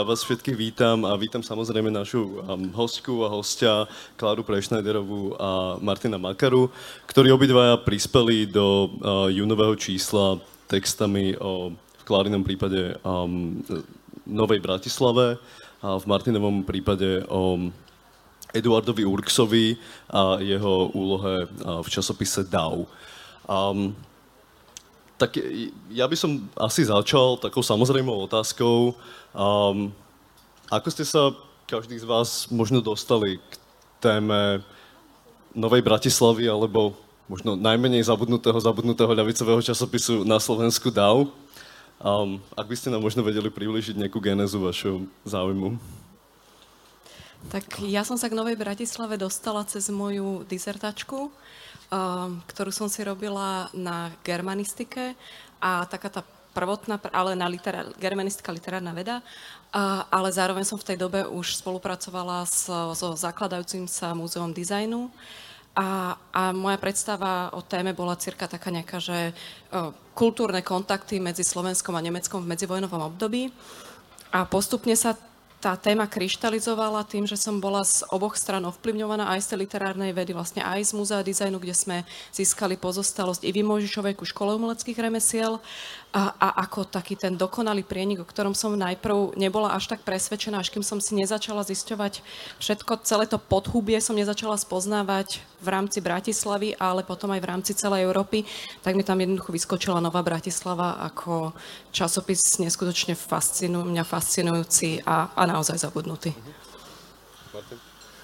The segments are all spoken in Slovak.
Ja vás všetkých vítam a vítam samozrejme našu um, hostku a hostia Kláru Prešnajderovú a Martina Makaru, ktorí obidvaja prispeli do uh, junového čísla textami o, v Klárinom prípade um, Novej Bratislave a v Martinovom prípade o Eduardovi Urksovi a jeho úlohe uh, v časopise DAO. Um, tak ja by som asi začal takou samozrejmou otázkou. Um, ako ste sa každý z vás možno dostali k téme Novej Bratislavy alebo možno najmenej zabudnutého, zabudnutého ľavicového časopisu na Slovensku DAO? Um, ak by ste nám možno vedeli približiť nejakú genezu vašho záujmu. Tak ja som sa k Novej Bratislave dostala cez moju dizertačku, ktorú som si robila na germanistike a taká tá prvotná, ale na literár, germanistika literárna veda, a, ale zároveň som v tej dobe už spolupracovala so, so zakladajúcim sa múzeum dizajnu. A, a moja predstava o téme bola cirka taká nejaká, že o, kultúrne kontakty medzi Slovenskom a Nemeckom v medzivojnovom období. A postupne sa tá téma kryštalizovala tým, že som bola z oboch stran ovplyvňovaná aj z tej literárnej vedy, vlastne aj z Múzea dizajnu, kde sme získali pozostalosť Ivy Mojžišovej ku škole umeleckých remesiel. A, a ako taký ten dokonalý prienik, o ktorom som najprv nebola až tak presvedčená, až kým som si nezačala zisťovať všetko, celé to podhubie som nezačala spoznávať v rámci Bratislavy, ale potom aj v rámci celej Európy, tak mi tam jednoducho vyskočila Nová Bratislava ako časopis neskutočne fascinu, mňa fascinujúci a, a naozaj zabudnutý.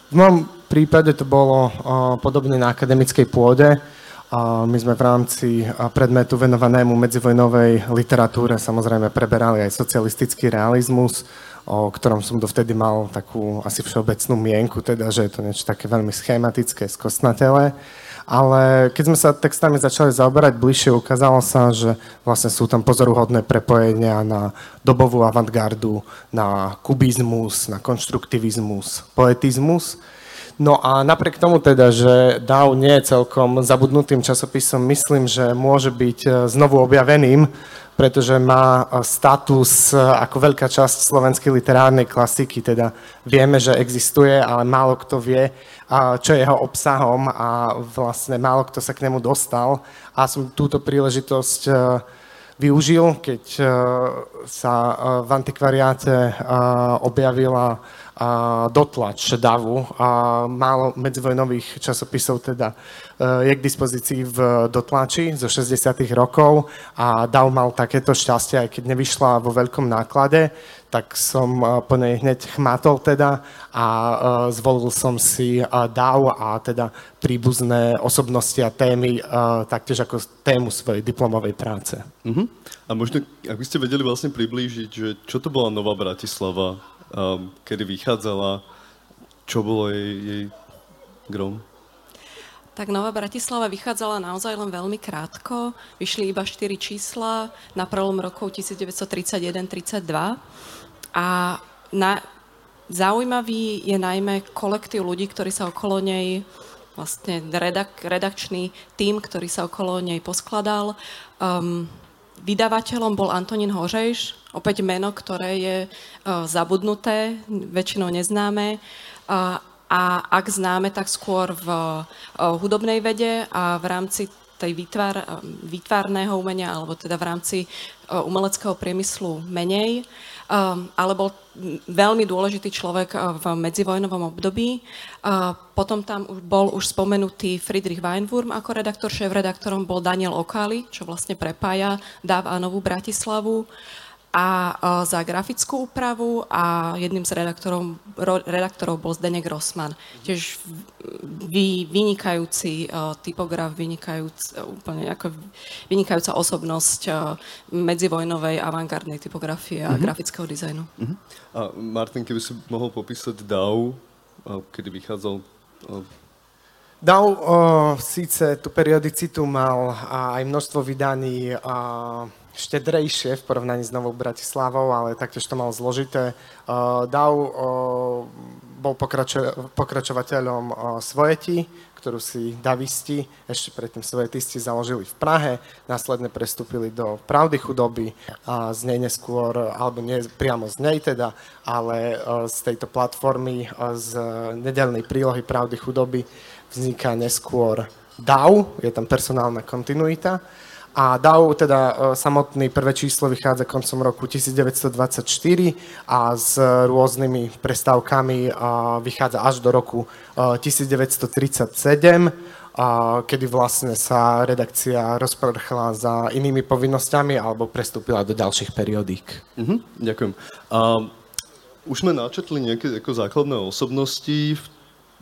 V mojom prípade to bolo uh, podobne na akademickej pôde. A my sme v rámci predmetu venovanému medzivojnovej literatúre samozrejme preberali aj socialistický realizmus, o ktorom som dovtedy mal takú asi všeobecnú mienku, teda, že je to niečo také veľmi schematické, skostnatelé. Ale keď sme sa textami začali zaoberať bližšie, ukázalo sa, že vlastne sú tam pozoruhodné prepojenia na dobovú avantgardu, na kubizmus, na konštruktivizmus, poetizmus. No a napriek tomu teda, že DAO nie je celkom zabudnutým časopisom, myslím, že môže byť e, znovu objaveným, pretože má e, status e, ako veľká časť slovenskej literárnej klasiky, teda vieme, že existuje, ale málo kto vie, čo je jeho obsahom a vlastne málo kto sa k nemu dostal. A som túto príležitosť využil, keď sa v antikvariáte objavila dotlač davu a málo medzivojnových časopisov teda e, je k dispozícii v dotlači zo 60. rokov a DAV mal takéto šťastie, aj keď nevyšla vo veľkom náklade, tak som e, po nej hneď chmatol teda a e, zvolil som si DAV a teda príbuzné osobnosti a témy taktiež ako tému svojej diplomovej práce. Uh-huh. A možno, ak by ste vedeli vlastne priblížiť, že čo to bola Nová Bratislava, um, kedy vychádzala, čo bolo jej, jej grom? Tak Nová Bratislava vychádzala naozaj len veľmi krátko. Vyšli iba 4 čísla na prelom rokov 1931-32. A na, zaujímavý je najmä kolektív ľudí, ktorí sa okolo nej vlastne redak, redakčný tím, ktorý sa okolo nej poskladal. Um, Vydavateľom bol Antonín Hožejš, opäť meno, ktoré je uh, zabudnuté, väčšinou neznáme. Uh, a ak známe, tak skôr v uh, hudobnej vede a v rámci tej výtvar, výtvarného umenia, alebo teda v rámci umeleckého priemyslu menej. Um, ale bol veľmi dôležitý človek uh, v medzivojnovom období. Uh, potom tam bol už spomenutý Friedrich Weinwurm ako redaktor, šéf-redaktorom bol Daniel Okali, čo vlastne prepája DAV a Novú Bratislavu a za grafickú úpravu a jedným z redaktorov, redaktorov bol Zdenek Rossman. Tiež vy, vynikajúci uh, typograf, vynikajúc, úplne ako vynikajúca osobnosť medzivojnovej avantgardnej typografie a uh-huh. grafického dizajnu. Uh-huh. A Martin, keby si mohol popísať DAO kedy vychádzal Dal o, síce tú periodicitu mal a aj množstvo vydaní a, štedrejšie v porovnaní s Novou Bratislavou, ale taktiež to mal zložité. Uh, Dau uh, bol pokračo- pokračovateľom uh, Svojeti, ktorú si davisti, ešte predtým svojetisti založili v Prahe, následne prestúpili do Pravdy chudoby a z nej neskôr, alebo nie priamo z nej teda, ale uh, z tejto platformy, uh, z nedelnej prílohy Pravdy chudoby vzniká neskôr DAO, je tam personálna kontinuita a DAO, teda e, samotný prvé číslo vychádza koncom roku 1924 a s rôznymi prestávkami e, vychádza až do roku 1937, e, kedy vlastne sa redakcia rozprchla za inými povinnosťami alebo prestúpila do ďalších periodík. Uh-huh, ďakujem. A už sme načetli nejaké ako základné osobnosti v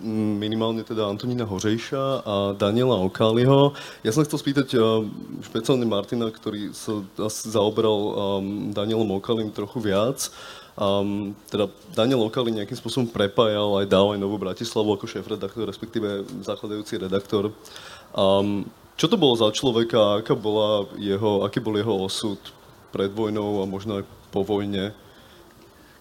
minimálne teda Antonína Hořejša a Daniela Okáliho. Ja som chcel spýtať uh, špeciálne Martina, ktorý sa zaoberal um, Danielom Okálim trochu viac. Um, teda Daniel Okali nejakým spôsobom prepájal aj dal aj Novú Bratislavu ako šéf-redaktor, respektíve zakladajúci redaktor. Um, čo to bolo za človeka, aká bola jeho, aký bol jeho osud pred vojnou a možno aj po vojne?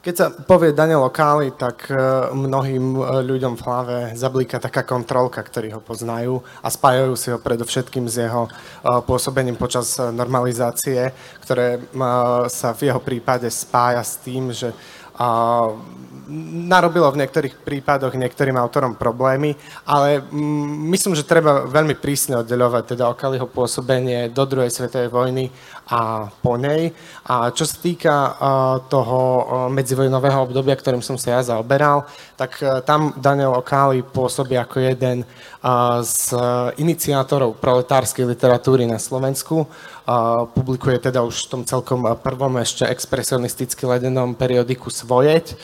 Keď sa povie Daniel Okáli, tak e, mnohým e, ľuďom v hlave zablíka taká kontrolka, ktorí ho poznajú a spájajú si ho predovšetkým s jeho e, pôsobením počas normalizácie, ktoré sa v jeho prípade spája s tým, že narobilo v niektorých prípadoch niektorým autorom problémy, ale mm, myslím, že treba veľmi prísne oddeľovať teda Okaliho pôsobenie do druhej svetovej vojny a po nej. A čo sa týka toho medzivojnového obdobia, ktorým som sa ja zaoberal, tak tam Daniel Okali pôsobí ako jeden z iniciátorov proletárskej literatúry na Slovensku. Publikuje teda už v tom celkom prvom ešte expresionisticky ledenom periodiku Svojeť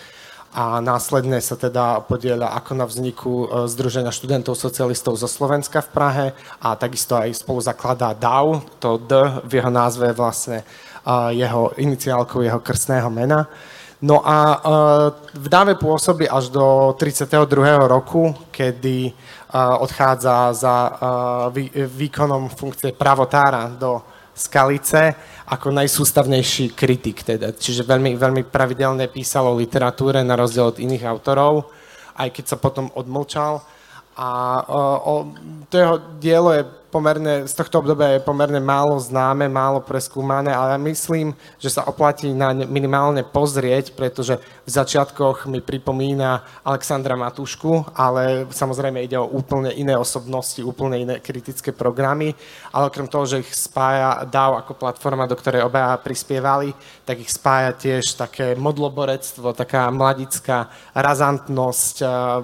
a následne sa teda podieľa ako na vzniku e, Združenia študentov socialistov zo Slovenska v Prahe a takisto aj spolu zakladá DAO, to D v jeho názve je vlastne e, jeho iniciálkou jeho krstného mena. No a e, v dáve pôsobí až do 32. roku, kedy odchádza za výkonom funkcie pravotára do Skalice ako najsústavnejší kritik. Teda. Čiže veľmi, veľmi pravidelne písal o literatúre na rozdiel od iných autorov, aj keď sa potom odmlčal. A o, o, to jeho dielo je pomerne, z tohto obdobia je pomerne málo známe, málo preskúmané, ale ja myslím, že sa oplatí na ne minimálne pozrieť, pretože v začiatkoch mi pripomína Alexandra Matušku, ale samozrejme ide o úplne iné osobnosti, úplne iné kritické programy, ale okrem toho, že ich spája DAO ako platforma, do ktorej obaja prispievali, tak ich spája tiež také modloborectvo, taká mladická razantnosť,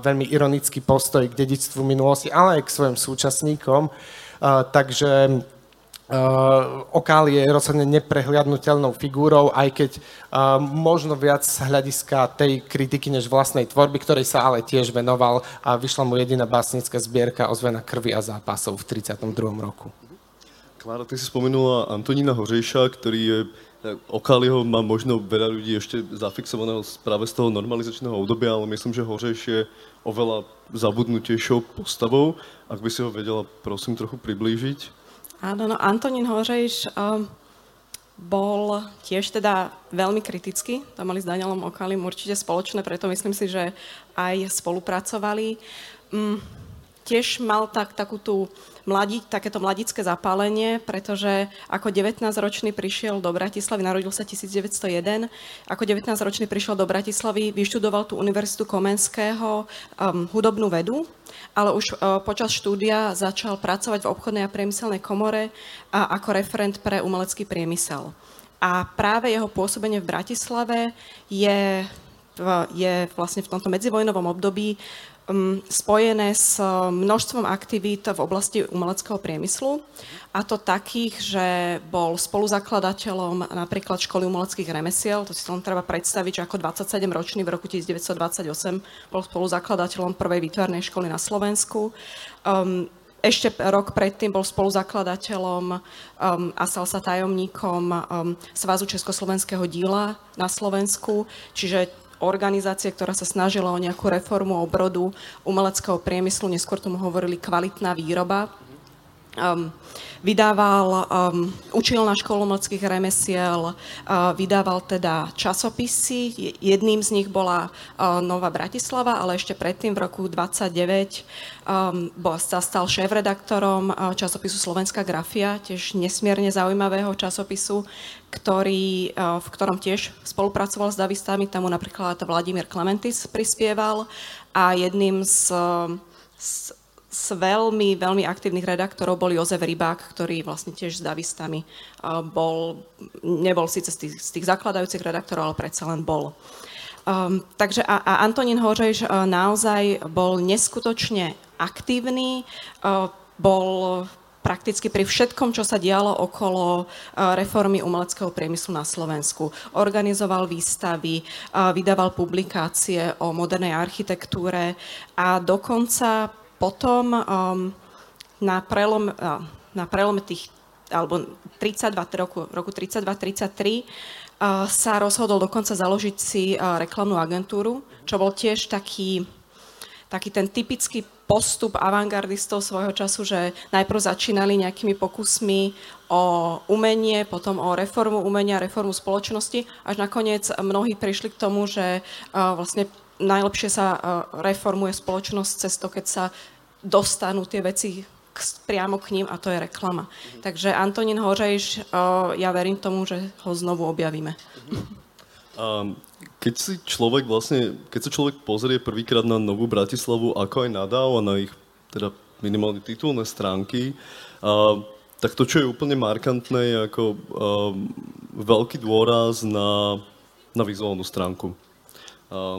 veľmi ironický postoj k dedičstvu minulosti, ale aj k svojim súčasníkom takže Uh, Okál je rozhodne neprehliadnutelnou figúrou, aj keď uh, možno viac z hľadiska tej kritiky než vlastnej tvorby, ktorej sa ale tiež venoval a vyšla mu jediná básnická zbierka Ozvena krvi a zápasov v 32. roku. Klára, ty si spomenula Antonína Hořejša, ktorý je Okaliho má možno veľa ľudí ešte zafixovaného práve z toho normalizačného obdobia, ale myslím, že Hořejš je oveľa zabudnutejšou postavou. Ak by si ho vedela, prosím, trochu priblížiť. Áno, no Antonín Hořejš um, bol tiež teda veľmi kritický. To mali s Danielom Okalim určite spoločné, preto myslím si, že aj spolupracovali. Um, tiež mal tak, takú tú mladí, takéto mladické zapálenie, pretože ako 19-ročný prišiel do Bratislavy, narodil sa 1901, ako 19-ročný prišiel do Bratislavy, vyštudoval tú Univerzitu Komenského um, hudobnú vedu, ale už uh, počas štúdia začal pracovať v obchodnej a priemyselnej komore a ako referent pre umelecký priemysel. A práve jeho pôsobenie v Bratislave je, je vlastne v tomto medzivojnovom období spojené s množstvom aktivít v oblasti umeleckého priemyslu a to takých, že bol spoluzakladateľom napríklad školy umeleckých remesiel, to si len treba predstaviť, že ako 27-ročný v roku 1928 bol spoluzakladateľom prvej výtvarnej školy na Slovensku. Um, ešte rok predtým bol spoluzakladateľom um, a stal sa tajomníkom um, Svazu Československého díla na Slovensku, čiže organizácie, ktorá sa snažila o nejakú reformu obrodu umeleckého priemyslu, neskôr tomu hovorili kvalitná výroba. Um, vydával, um, učil na školu umeleckých remesiel, uh, vydával teda časopisy. Jedným z nich bola uh, Nová Bratislava, ale ešte predtým v roku 29 um, sa stal šéf-redaktorom uh, časopisu Slovenská grafia, tiež nesmierne zaujímavého časopisu, ktorý, uh, v ktorom tiež spolupracoval s davistami, tam napríklad Vladimír Klementis prispieval a jedným z, z z veľmi, veľmi aktívnych redaktorov bol Jozef Rybák, ktorý vlastne tiež s davistami bol, nebol síce z tých, z tých zakladajúcich redaktorov, ale predsa len bol. Um, takže a, a Antonín Hořejš uh, naozaj bol neskutočne aktívny, uh, bol prakticky pri všetkom, čo sa dialo okolo uh, reformy umeleckého priemyslu na Slovensku. Organizoval výstavy, vydával publikácie o modernej architektúre a dokonca potom um, na, prelom, uh, na prelome tých, alebo 32, roku, roku 32-33 uh, sa rozhodol dokonca založiť si uh, reklamnú agentúru, čo bol tiež taký, taký ten typický postup avantgardistov svojho času, že najprv začínali nejakými pokusmi o umenie, potom o reformu umenia, reformu spoločnosti, až nakoniec mnohí prišli k tomu, že uh, vlastne najlepšie sa uh, reformuje spoločnosť cez to, keď sa dostanú tie veci k, priamo k ním a to je reklama. Mm-hmm. Takže Antonín Hořejš, ja verím tomu, že ho znovu objavíme. Mm-hmm. Um, keď si človek vlastne, keď sa človek pozrie prvýkrát na Novú Bratislavu, ako aj nadal a na ich teda minimálne titulné stránky, uh, tak to, čo je úplne markantné, je ako uh, veľký dôraz na, na vizuálnu stránku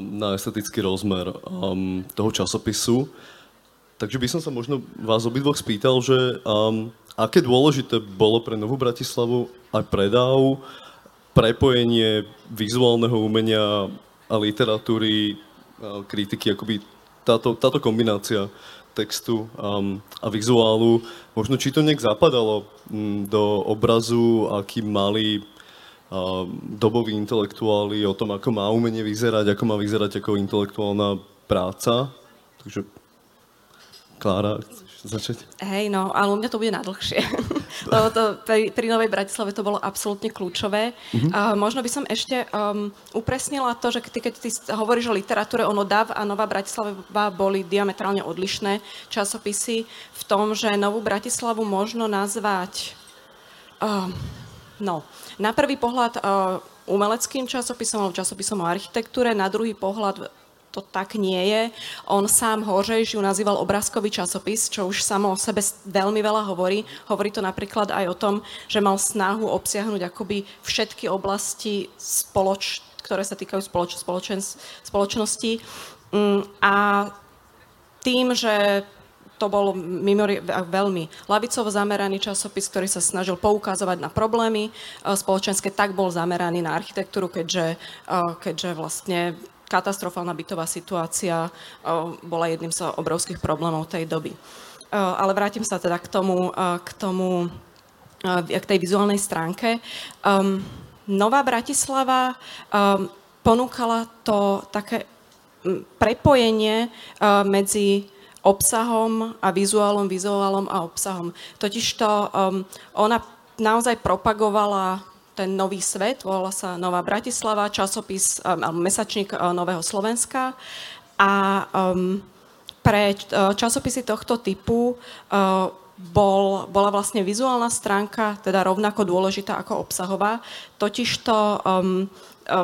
na estetický rozmer um, toho časopisu. Takže by som sa možno vás obidvoch spýtal, že um, aké dôležité bolo pre Novú Bratislavu aj predav, prepojenie vizuálneho umenia a literatúry, a kritiky, akoby táto, táto kombinácia textu um, a vizuálu, možno či to nejak zapadalo um, do obrazu, aký mali doboví intelektuáli o tom, ako má umenie vyzerať, ako má vyzerať ako intelektuálna práca. Takže Klára, chceš začať? Hej, no, ale u mňa to bude nadlhšie. Lebo to, pri, pri Novej Bratislave to bolo absolútne kľúčové. Uh-huh. Uh, možno by som ešte um, upresnila to, že ty, keď ty hovoríš o literatúre, ono DAV a Nová Bratislava boli diametrálne odlišné časopisy v tom, že Novú Bratislavu možno nazvať... Uh, no, na prvý pohľad uh, umeleckým časopisom alebo časopisom o architektúre, na druhý pohľad to tak nie je. On sám Hořejš ju nazýval obrázkový časopis, čo už samo o sebe veľmi veľa hovorí. Hovorí to napríklad aj o tom, že mal snahu obsiahnuť akoby všetky oblasti, spoloč, ktoré sa týkajú spoloč, spoločen, spoločnosti. Mm, a tým, že to bol mimori, veľmi lavicovo zameraný časopis, ktorý sa snažil poukazovať na problémy e, spoločenské, tak bol zameraný na architektúru, keďže, e, keďže vlastne katastrofálna bytová situácia bola jedným z obrovských problémov tej doby. Ale vrátim sa teda k tomu, k tomu k tej vizuálnej stránke. Nová Bratislava ponúkala to také prepojenie medzi obsahom a vizuálom, vizuálom a obsahom. Totižto ona naozaj propagovala ten nový svet, volala sa Nová Bratislava, časopis, um, mesačník uh, Nového Slovenska. A um, pre uh, časopisy tohto typu uh, bol, bola vlastne vizuálna stránka, teda rovnako dôležitá ako obsahová, totižto um,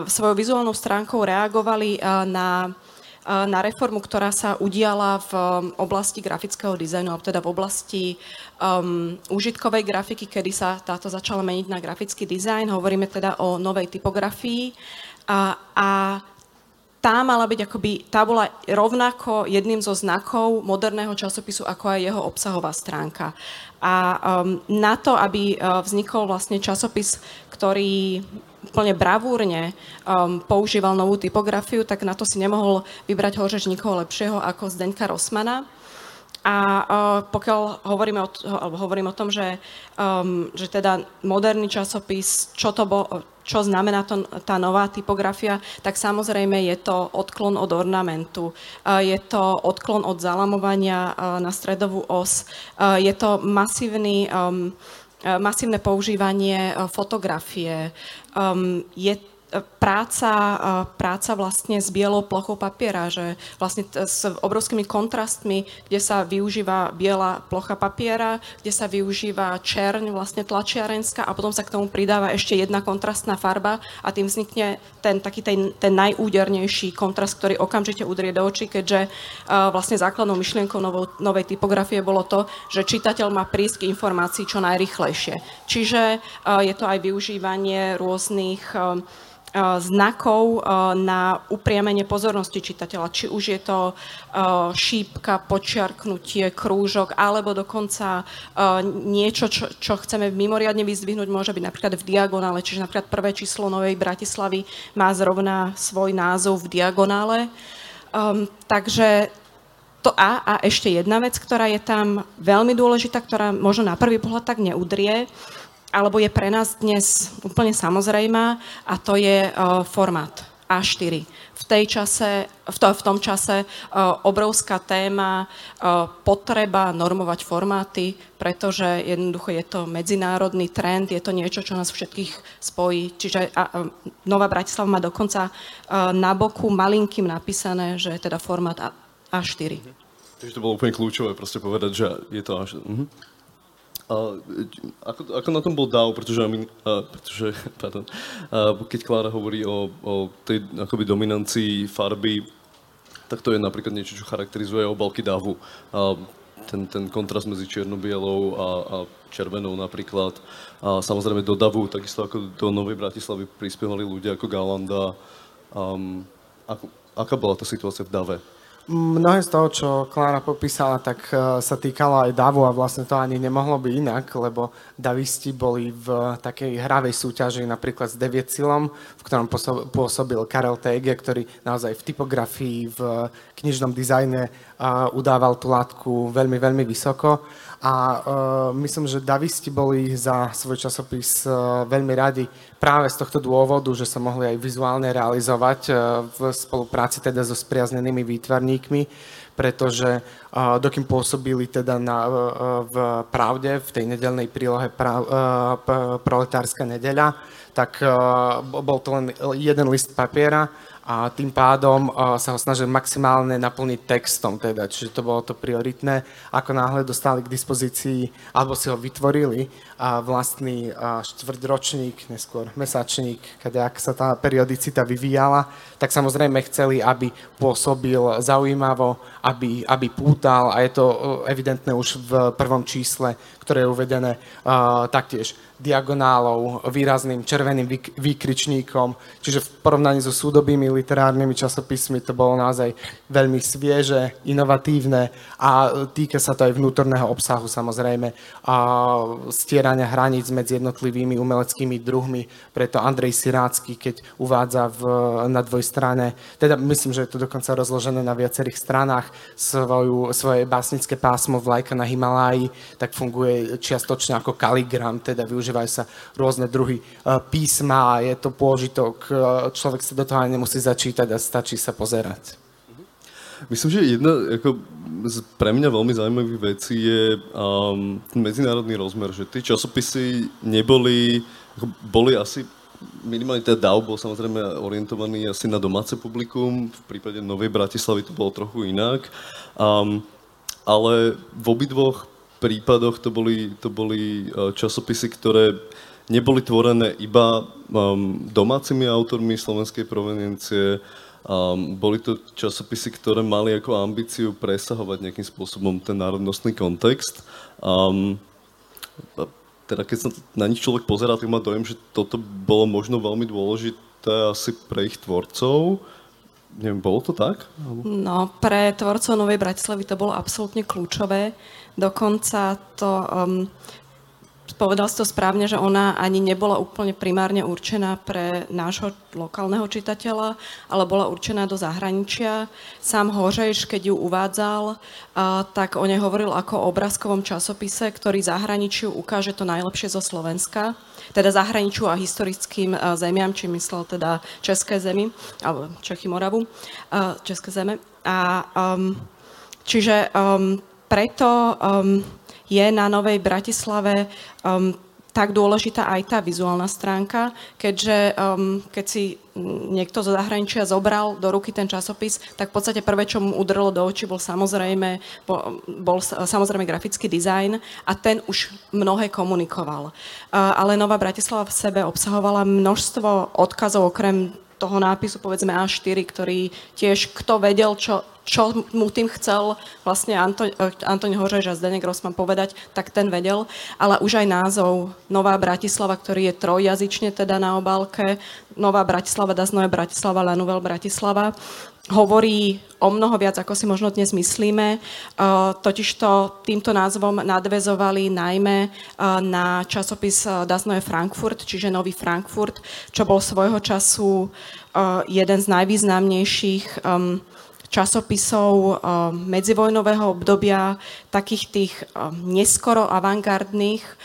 svojou vizuálnou stránkou reagovali uh, na na reformu, ktorá sa udiala v oblasti grafického dizajnu, alebo teda v oblasti um, užitkovej grafiky, kedy sa táto začala meniť na grafický dizajn. Hovoríme teda o novej typografii. A, a tá mala byť akoby, tá bola rovnako jedným zo znakov moderného časopisu, ako aj jeho obsahová stránka. A um, na to, aby uh, vznikol vlastne časopis, ktorý úplne bravúrne um, používal novú typografiu, tak na to si nemohol vybrať hořeč nikoho lepšieho ako Zdeňka Rosmana. A uh, pokiaľ hovoríme o, alebo hovorím o tom, že, um, že teda moderný časopis, čo to bol, čo znamená to, tá nová typografia, tak samozrejme je to odklon od ornamentu, je to odklon od zalamovania na stredovú os, je to masívny, um, masívne používanie fotografie, um, je práca, práca vlastne s bielou plochou papiera, že vlastne s obrovskými kontrastmi, kde sa využíva biela plocha papiera, kde sa využíva čerň vlastne tlačiarenská a potom sa k tomu pridáva ešte jedna kontrastná farba a tým vznikne ten taký ten, ten najúdernejší kontrast, ktorý okamžite udrie do očí, keďže vlastne základnou myšlienkou novou, novej typografie bolo to, že čitateľ má prísť k informácii čo najrychlejšie. Čiže je to aj využívanie rôznych znakov eh, na upriamenie pozornosti čitateľa. Či už je to eh, šípka, počiarknutie, krúžok, alebo dokonca niečo, čo, čo chceme mimoriadne vyzdvihnúť, môže byť napríklad v diagonále. Čiže napríklad prvé číslo Novej Bratislavy má zrovna svoj názov v diagonále. Um, takže to a, a ešte jedna vec, ktorá je tam veľmi dôležitá, ktorá možno na prvý pohľad tak neudrie, alebo je pre nás dnes úplne samozrejmá a to je uh, formát A4. V, tej čase, v, to, v tom čase uh, obrovská téma, uh, potreba normovať formáty, pretože jednoducho je to medzinárodný trend, je to niečo, čo nás všetkých spojí. Čiže Nová Bratislava má dokonca na boku malinkým napísané, že je teda formát A, A4. Takže to bolo úplne kľúčové, proste povedať, že je to až... Uh-huh. A, ako, ako na tom bol DAO, pretože, a, pretože pardon, a, keď Klára hovorí o, o tej akoby dominancii farby, tak to je napríklad niečo, čo charakterizuje obalky DAVu. A, ten, ten kontrast medzi čierno-bielou a, a červenou napríklad. A samozrejme do DAVu, takisto ako do Novej Bratislavy prispievali ľudia ako Galanda. Um, ako, aká bola tá situácia v DAVE? Mnohé z toho, čo Klára popísala, tak uh, sa týkalo aj Davu a vlastne to ani nemohlo byť inak, lebo Davisti boli v takej hravej súťaži napríklad s Deviecilom, v ktorom pôsobil Karel Tege, ktorý naozaj v typografii, v knižnom dizajne udával tú látku veľmi, veľmi vysoko. A uh, myslím, že Davisti boli za svoj časopis uh, veľmi radi práve z tohto dôvodu, že sa mohli aj vizuálne realizovať uh, v spolupráci teda so spriaznenými výtvarníkmi, pretože uh, dokým pôsobili teda na, uh, v Pravde, v tej nedelnej prílohe pra, uh, Proletárska nedeľa, tak uh, bol to len jeden list papiera, a tým pádom sa ho snažili maximálne naplniť textom, teda, čiže to bolo to prioritné. Ako náhle dostali k dispozícii, alebo si ho vytvorili, uh, vlastný uh, štvrťročník, neskôr mesačník, keď ak sa tá periodicita vyvíjala, tak samozrejme chceli, aby pôsobil zaujímavo, aby, aby pútal a je to uh, evidentné už v prvom čísle, ktoré je uvedené uh, taktiež diagonálou, výrazným červeným výkričníkom. Čiže v porovnaní so súdobými literárnymi časopismi to bolo naozaj veľmi svieže, inovatívne a týka sa to aj vnútorného obsahu samozrejme a stierania hraníc medzi jednotlivými umeleckými druhmi. Preto Andrej Sirácky, keď uvádza v, na dvojstrane, teda myslím, že je to dokonca rozložené na viacerých stranách, svoju, svoje básnické pásmo Vlajka na Himaláji, tak funguje čiastočne ako kaligram, teda využíva používajú sa rôzne druhy e, písma a je to pôžitok. E, človek sa do toho ani nemusí začítať a stačí sa pozerať. Myslím, že jedna ako, z pre mňa veľmi zaujímavých vecí je um, ten medzinárodný rozmer, že tie časopisy neboli, ako, boli asi minimálne teda DAO bol samozrejme orientovaný asi na domáce publikum, v prípade Novej Bratislavy to bolo trochu inak, um, ale v obidvoch prípadoch to boli, to boli e, časopisy, ktoré neboli tvorené iba um, domácimi autormi slovenskej proveniencie, um, boli to časopisy, ktoré mali ako ambíciu presahovať nejakým spôsobom ten národnostný kontext. Um, teda keď sa na nich človek pozerá, tak má dojem, že toto bolo možno veľmi dôležité asi pre ich tvorcov. Neviem, bolo to tak? No, pre tvorcov Novej Bratislavy to bolo absolútne kľúčové. Dokonca to um, povedal si to správne, že ona ani nebola úplne primárne určená pre nášho lokálneho čitateľa, ale bola určená do zahraničia. Sám Hořejš, keď ju uvádzal, tak o nej hovoril ako o obrázkovom časopise, ktorý zahraničiu ukáže to najlepšie zo Slovenska teda zahraničiu a historickým zemiam, či myslel teda České zemi, alebo Čechy Moravu, České zeme. A, um, čiže um, preto um, je na Novej Bratislave um, tak dôležitá aj tá vizuálna stránka, keďže um, keď si niekto zo zahraničia zobral do ruky ten časopis, tak v podstate prvé, čo mu udrlo do očí, bol samozrejme, bol, bol samozrejme grafický dizajn a ten už mnohé komunikoval. Uh, ale Nová Bratislava v sebe obsahovala množstvo odkazov, okrem toho nápisu povedzme A4, ktorý tiež kto vedel, čo čo mu tým chcel vlastne Anto, Antoň Hořež a Zdenek Rosman povedať, tak ten vedel. Ale už aj názov Nová Bratislava, ktorý je trojjazyčne teda na obálke, Nová Bratislava, Das Neue Bratislava, La Bratislava, hovorí o mnoho viac, ako si možno dnes myslíme. Totižto týmto názvom nadvezovali najmä na časopis Das Neue Frankfurt, čiže Nový Frankfurt, čo bol svojho času jeden z najvýznamnejších um, časopisov eh, medzivojnového obdobia, takých tých eh, neskoro avantgardných, eh,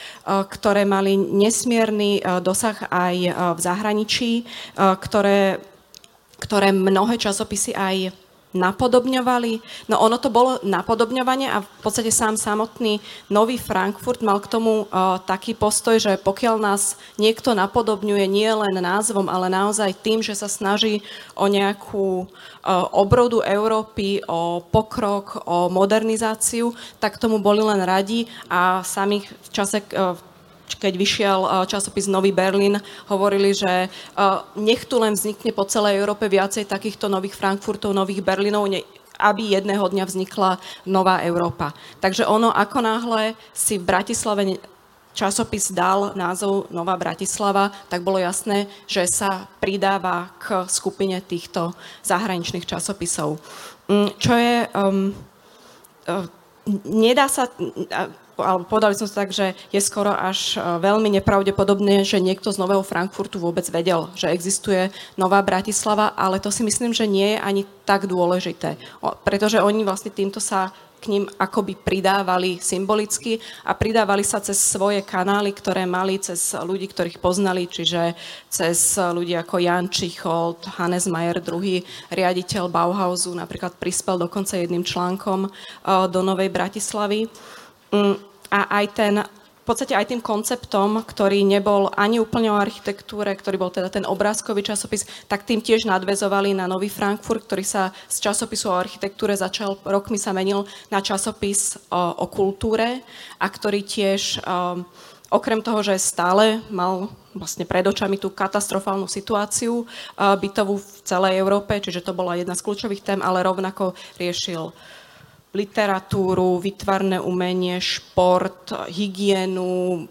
ktoré mali nesmierny dosah aj v zahraničí, ktoré, ktoré mnohé časopisy aj napodobňovali. No ono to bolo napodobňovanie a v podstate sám samotný nový Frankfurt mal k tomu uh, taký postoj, že pokiaľ nás niekto napodobňuje nie len názvom, ale naozaj tým, že sa snaží o nejakú uh, obrodu Európy, o pokrok, o modernizáciu, tak tomu boli len radi a sami v čase uh, keď vyšiel eh, časopis Nový Berlin, hovorili, že eh, nech tu len vznikne po celej Európe viacej takýchto nových Frankfurtov, nových Berlinov, aby jedného dňa vznikla nová Európa. Takže ono, ako náhle si v Bratislave časopis dal názov Nová Bratislava, tak bolo jasné, že sa pridáva k skupine týchto zahraničných časopisov. Mm, čo je... Um, nedá sa alebo povedali som sa tak, že je skoro až e, veľmi nepravdepodobné, že niekto z Nového Frankfurtu vôbec vedel, že existuje Nová Bratislava, ale to si myslím, že nie je ani tak dôležité, pretože oni vlastne týmto sa k ním akoby pridávali symbolicky a pridávali sa cez svoje kanály, ktoré mali cez ľudí, ktorých poznali, čiže cez ľudí ako Jan Čicholt, Hannes Mayer, druhý riaditeľ Bauhausu, napríklad prispel dokonca jedným článkom e, do Novej Bratislavy. A aj ten v podstate aj tým konceptom, ktorý nebol ani úplne o architektúre, ktorý bol teda ten obrázkový časopis, tak tým tiež nadvezovali na Nový Frankfurt, ktorý sa z časopisu o architektúre začal, rokmi sa menil na časopis o, o kultúre a ktorý tiež um, okrem toho, že stále mal vlastne pred očami tú katastrofálnu situáciu uh, bytovú v celej Európe, čiže to bola jedna z kľúčových tém, ale rovnako riešil uh, literatúru, vytvarné umenie, šport, hygienu,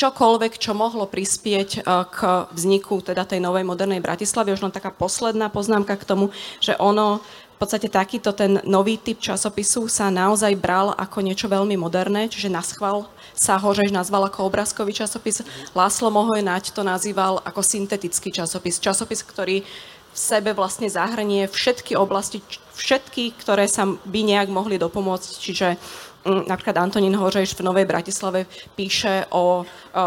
čokoľvek, čo mohlo prispieť e, k vzniku teda tej novej modernej Bratislavy. Už len taká posledná poznámka k tomu, že ono v podstate takýto ten nový typ časopisu sa naozaj bral ako niečo veľmi moderné, čiže na schvál sa Hořež nazval ako obrázkový časopis. Láslo Mohoj Nať to nazýval ako syntetický časopis. Časopis, ktorý v sebe vlastne zahrnie všetky oblasti, všetky, ktoré sa by nejak mohli dopomôcť. Čiže mm, napríklad Antonín Hořeš v Novej Bratislave píše o, o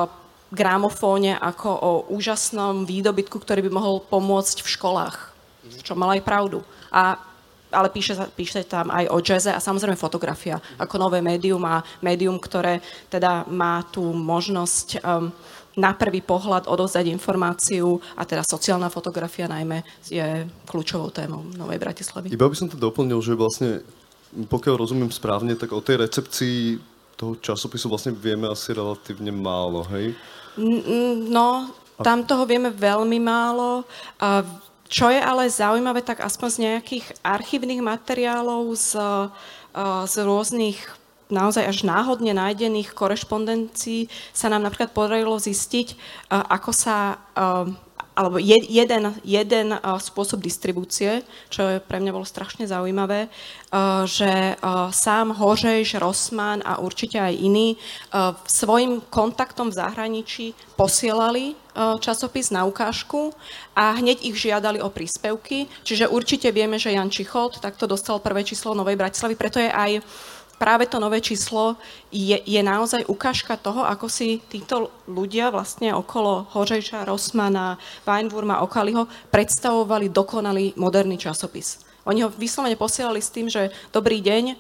gramofóne ako o úžasnom výdobytku, ktorý by mohol pomôcť v školách, čo mal aj pravdu. A ale píše, píše tam aj o jaze a samozrejme fotografia ako nové médium a médium, ktoré teda má tú možnosť um, na prvý pohľad odovzdať informáciu a teda sociálna fotografia najmä je kľúčovou témou Novej Bratislavy. Iba by som to doplnil, že vlastne pokiaľ rozumiem správne, tak o tej recepcii toho časopisu vlastne vieme asi relatívne málo, hej? No, tam toho vieme veľmi málo. Čo je ale zaujímavé, tak aspoň z nejakých archívnych materiálov z, z rôznych naozaj až náhodne nájdených korešpondencií sa nám napríklad podarilo zistiť, ako sa alebo jeden, jeden spôsob distribúcie, čo je pre mňa bolo strašne zaujímavé, že sám Hořejš, Rossmann a určite aj iní svojim kontaktom v zahraničí posielali časopis na ukážku a hneď ich žiadali o príspevky. Čiže určite vieme, že Jan Čichot takto dostal prvé číslo Novej Bratislavy, preto je aj práve to nové číslo je, je naozaj ukážka toho, ako si títo ľudia vlastne okolo Hořejša, Rossmana, Weinwurma, Okaliho predstavovali dokonalý moderný časopis. Oni ho vyslovene posielali s tým, že dobrý deň,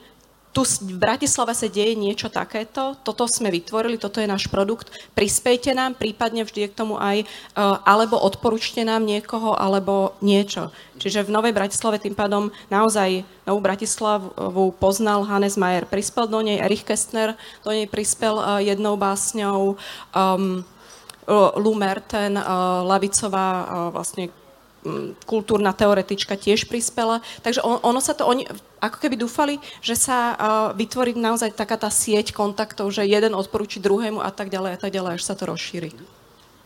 tu v Bratislave sa deje niečo takéto, toto sme vytvorili, toto je náš produkt, prispejte nám, prípadne vždy je k tomu aj, uh, alebo odporúčte nám niekoho, alebo niečo. Čiže v Novej Bratislave tým pádom naozaj Novú Bratislavu poznal Hannes Mayer, prispel do nej Erich Kästner, do nej prispel uh, jednou básňou, um, Lou Merten, uh, Lavicová, uh, vlastne kultúrna teoretička tiež prispela. Takže on, ono sa to, oni ako keby dúfali, že sa uh, vytvorí naozaj taká tá sieť kontaktov, že jeden odporúči druhému a tak ďalej a tak ďalej, až sa to rozšíri.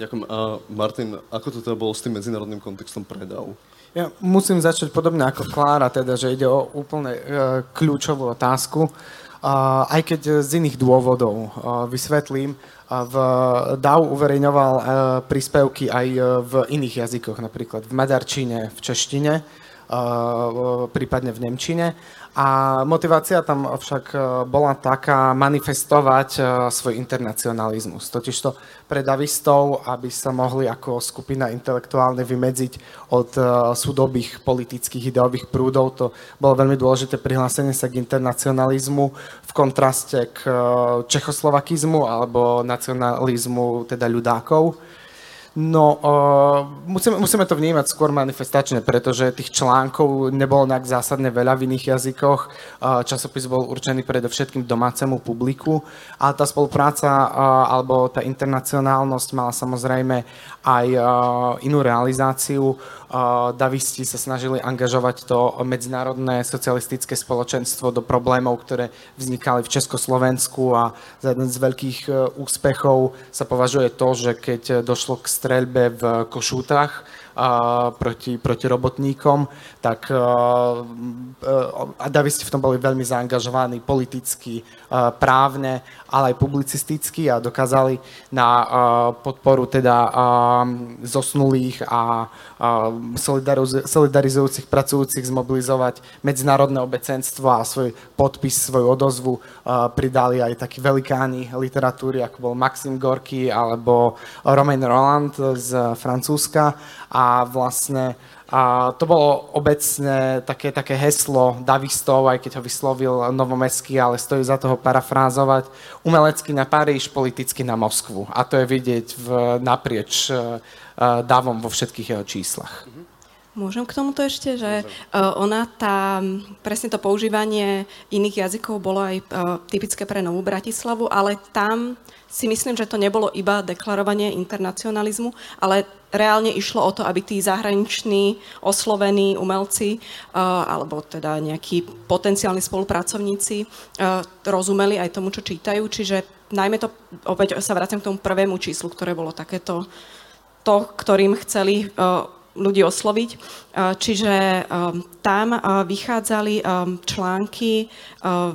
Ďakujem. A Martin, ako to teda bolo s tým medzinárodným kontextom predav? Ja musím začať podobne ako Klára, teda, že ide o úplne uh, kľúčovú otázku. Uh, aj keď z iných dôvodov uh, vysvetlím, v DAO uverejňoval e, príspevky aj e, v iných jazykoch, napríklad v maďarčine, v češtine, e, prípadne v nemčine. A motivácia tam však bola taká manifestovať svoj internacionalizmus. Totižto pre davistov, aby sa mohli ako skupina intelektuálne vymedziť od súdobých politických ideových prúdov, to bolo veľmi dôležité prihlásenie sa k internacionalizmu v kontraste k čechoslovakizmu alebo nacionalizmu teda ľudákov. No, uh, musíme, musíme to vnímať skôr manifestačne, pretože tých článkov nebolo nejak zásadne veľa v iných jazykoch. Uh, časopis bol určený predovšetkým domácemu publiku, ale tá spolupráca uh, alebo tá internacionálnosť mala samozrejme aj uh, inú realizáciu davisti sa snažili angažovať to medzinárodné socialistické spoločenstvo do problémov, ktoré vznikali v Československu a za jeden z veľkých e, úspechov sa považuje to, že keď došlo k streľbe v Košútach, proti, proti robotníkom, tak a Davisti v tom boli veľmi zaangažovaní politicky, právne, ale aj publicisticky a dokázali na podporu teda zosnulých a solidarizujúcich pracujúcich zmobilizovať medzinárodné obecenstvo a svoj podpis, svoju odozvu pridali aj takí velikáni literatúry, ako bol Maxim Gorky alebo Romain Roland z Francúzska. A vlastne a to bolo obecne také, také heslo davistov, aj keď ho vyslovil Novomestský, ale stojí za toho parafrázovať. Umelecky na Paríž, politicky na Moskvu. A to je vidieť v, naprieč uh, davom vo všetkých jeho číslach. Môžem k tomuto ešte, že uh, ona tá, presne to používanie iných jazykov bolo aj typické pre Novú Bratislavu, ale tam si myslím, že to nebolo iba deklarovanie internacionalizmu, ale reálne išlo o to, aby tí zahraniční oslovení umelci uh, alebo teda nejakí potenciálni spolupracovníci uh, rozumeli aj tomu, čo čítajú. Čiže najmä to, opäť sa vraciam k tomu prvému číslu, ktoré bolo takéto to, ktorým chceli uh, ľudí osloviť. Čiže tam vychádzali články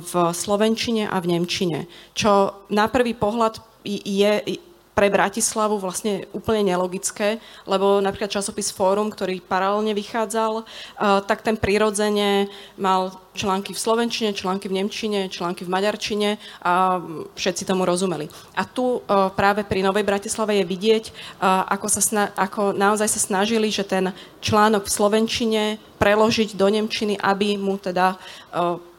v slovenčine a v nemčine, čo na prvý pohľad je pre Bratislavu vlastne úplne nelogické, lebo napríklad časopis Fórum, ktorý paralelne vychádzal, uh, tak ten prirodzene mal články v slovenčine, články v nemčine, články v maďarčine a všetci tomu rozumeli. A tu uh, práve pri Novej Bratislave je vidieť, uh, ako, sa sna- ako naozaj sa snažili, že ten článok v slovenčine preložiť do nemčiny, aby mu teda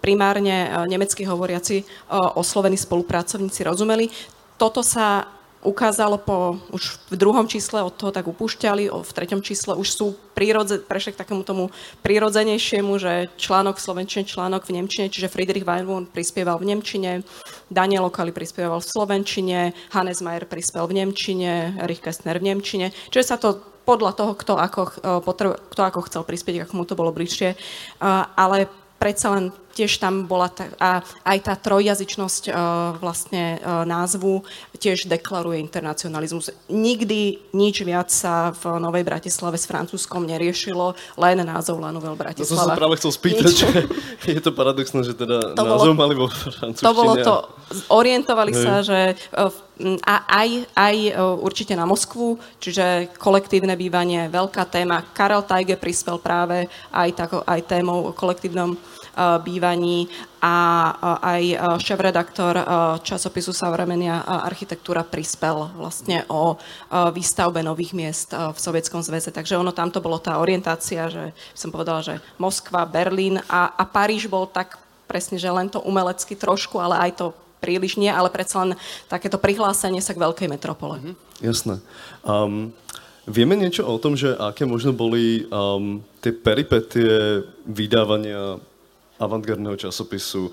primárne nemecky hovoriaci oslovení spolupracovníci rozumeli. Toto sa ukázalo po, už v druhom čísle od toho tak upúšťali, v treťom čísle už sú prírodze, prešli k takému tomu prírodzenejšiemu, že článok v slovenčine, článok v nemčine, čiže Friedrich Weinwurm prispieval v nemčine, Daniel Okali prispieval v slovenčine, Hannes Mayer prispel v nemčine, Erich Kästner v nemčine, čiže sa to podľa toho, kto ako, e, kto ako chcel prispieť, ako mu to bolo bližšie, ale predsa len tiež tam bola ta, a aj tá trojjazyčnosť uh, vlastne uh, názvu tiež deklaruje internacionalizmus. Nikdy nič viac sa v Novej Bratislave s Francúzskom neriešilo, len názov La Nouvelle Bratislava. To som sa práve chcel spýtať, že je to paradoxné, že teda to názov bolo, mali vo francúzštine. To bolo to, orientovali Hej. sa, že uh, a aj, aj určite na Moskvu, čiže kolektívne bývanie, veľká téma. Karel Tajge prispel práve aj, tako, aj témou o kolektívnom bývaní a aj šéf-redaktor časopisu Savremenia architektúra prispel vlastne o výstavbe nových miest v Sovietskom zväze. Takže ono tamto bolo tá orientácia, že som povedala, že Moskva, Berlín a, a Paríž bol tak presne, že len to umelecky trošku, ale aj to príliš nie, ale predsa len takéto prihlásenie sa k veľkej metropole. Mm-hmm. Jasné. Um, vieme niečo o tom, že aké možno boli um, tie peripetie vydávania avantgardného časopisu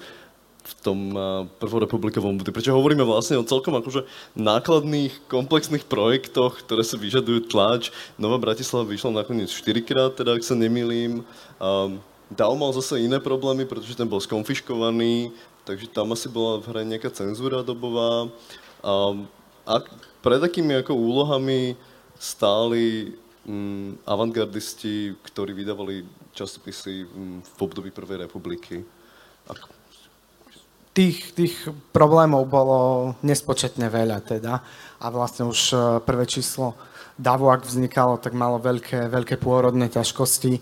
v tom uh, prvorepublikovom období. Prečo hovoríme vlastne o celkom akože nákladných, komplexných projektoch, ktoré sa vyžadujú tlač. Nová Bratislava vyšla nakoniec 4 krát, teda ak sa nemýlim. Um, Dal mal zase iné problémy, pretože ten bol skonfiškovaný, takže tam asi bola v hre nejaká cenzúra dobová. Um, a pred akými ako úlohami stáli um, avantgardisti, ktorí vydávali časopisy um, v období Prvej republiky? Ako... Tých, tých problémov bolo nespočetne veľa teda a vlastne už eh, prvé číslo davu, ak vznikalo, tak malo veľké, veľké pôrodné ťažkosti.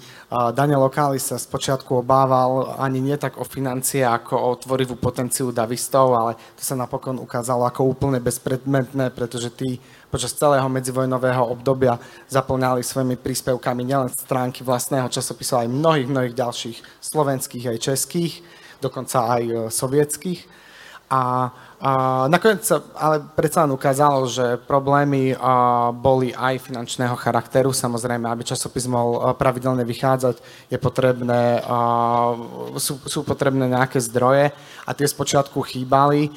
Daniel Okáli sa spočiatku obával ani nie tak o financie, ako o tvorivú potenciu davistov, ale to sa napokon ukázalo ako úplne bezpredmetné, pretože tí počas celého medzivojnového obdobia zaplňali svojimi príspevkami nielen stránky vlastného časopisu, aj mnohých, mnohých ďalších slovenských aj českých, dokonca aj e, sovietských. A a nakoniec sa ale predsa len ukázalo, že problémy boli aj finančného charakteru. Samozrejme, aby časopis mohol pravidelne vychádzať, je potrebné, sú, sú potrebné nejaké zdroje a tie spočiatku chýbali.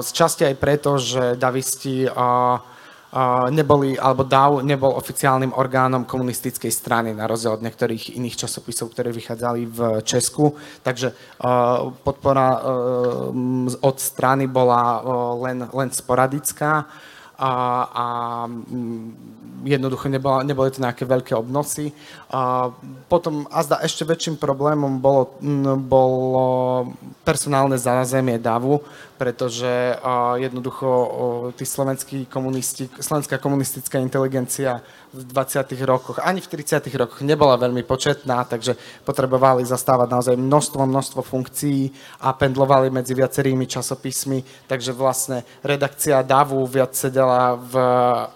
Z časti aj preto, že davisti neboli, alebo DAO nebol oficiálnym orgánom komunistickej strany, na rozdiel od niektorých iných časopisov, ktoré vychádzali v Česku. Takže podpora od strany bola len, len sporadická a, a jednoducho nebola, neboli to nejaké veľké obnosy. A potom a zda ešte väčším problémom bolo, bolo personálne zázemie DAVu, pretože a, jednoducho tí slovenskí komunisti, slovenská komunistická inteligencia v 20. rokoch, ani v 30. rokoch nebola veľmi početná, takže potrebovali zastávať naozaj množstvo, množstvo funkcií a pendlovali medzi viacerými časopismi, takže vlastne redakcia DAVu viac sedela v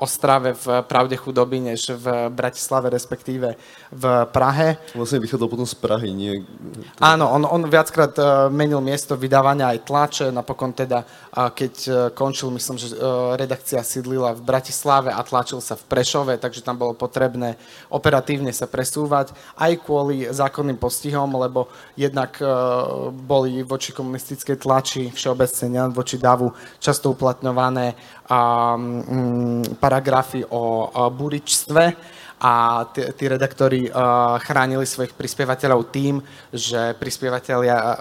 Ostrave v Pravde chudoby, než v Bratislave, respektíve v Prahe. Vlastne vychádzal potom z Prahy, nie? Áno, on, on viackrát e, menil miesto vydávania aj tlače, napokon teda, keď e, končil, myslím, že e, redakcia sídlila v Bratislave a tlačil sa v Prešove, takže tam bolo potrebné operatívne sa presúvať, aj kvôli zákonným postihom, lebo jednak boli voči komunistickej tlači všeobecne, voči davu často uplatňované um, paragrafy o, o buričstve a tí, redaktori uh, chránili svojich prispievateľov tým, že prispievateľia uh,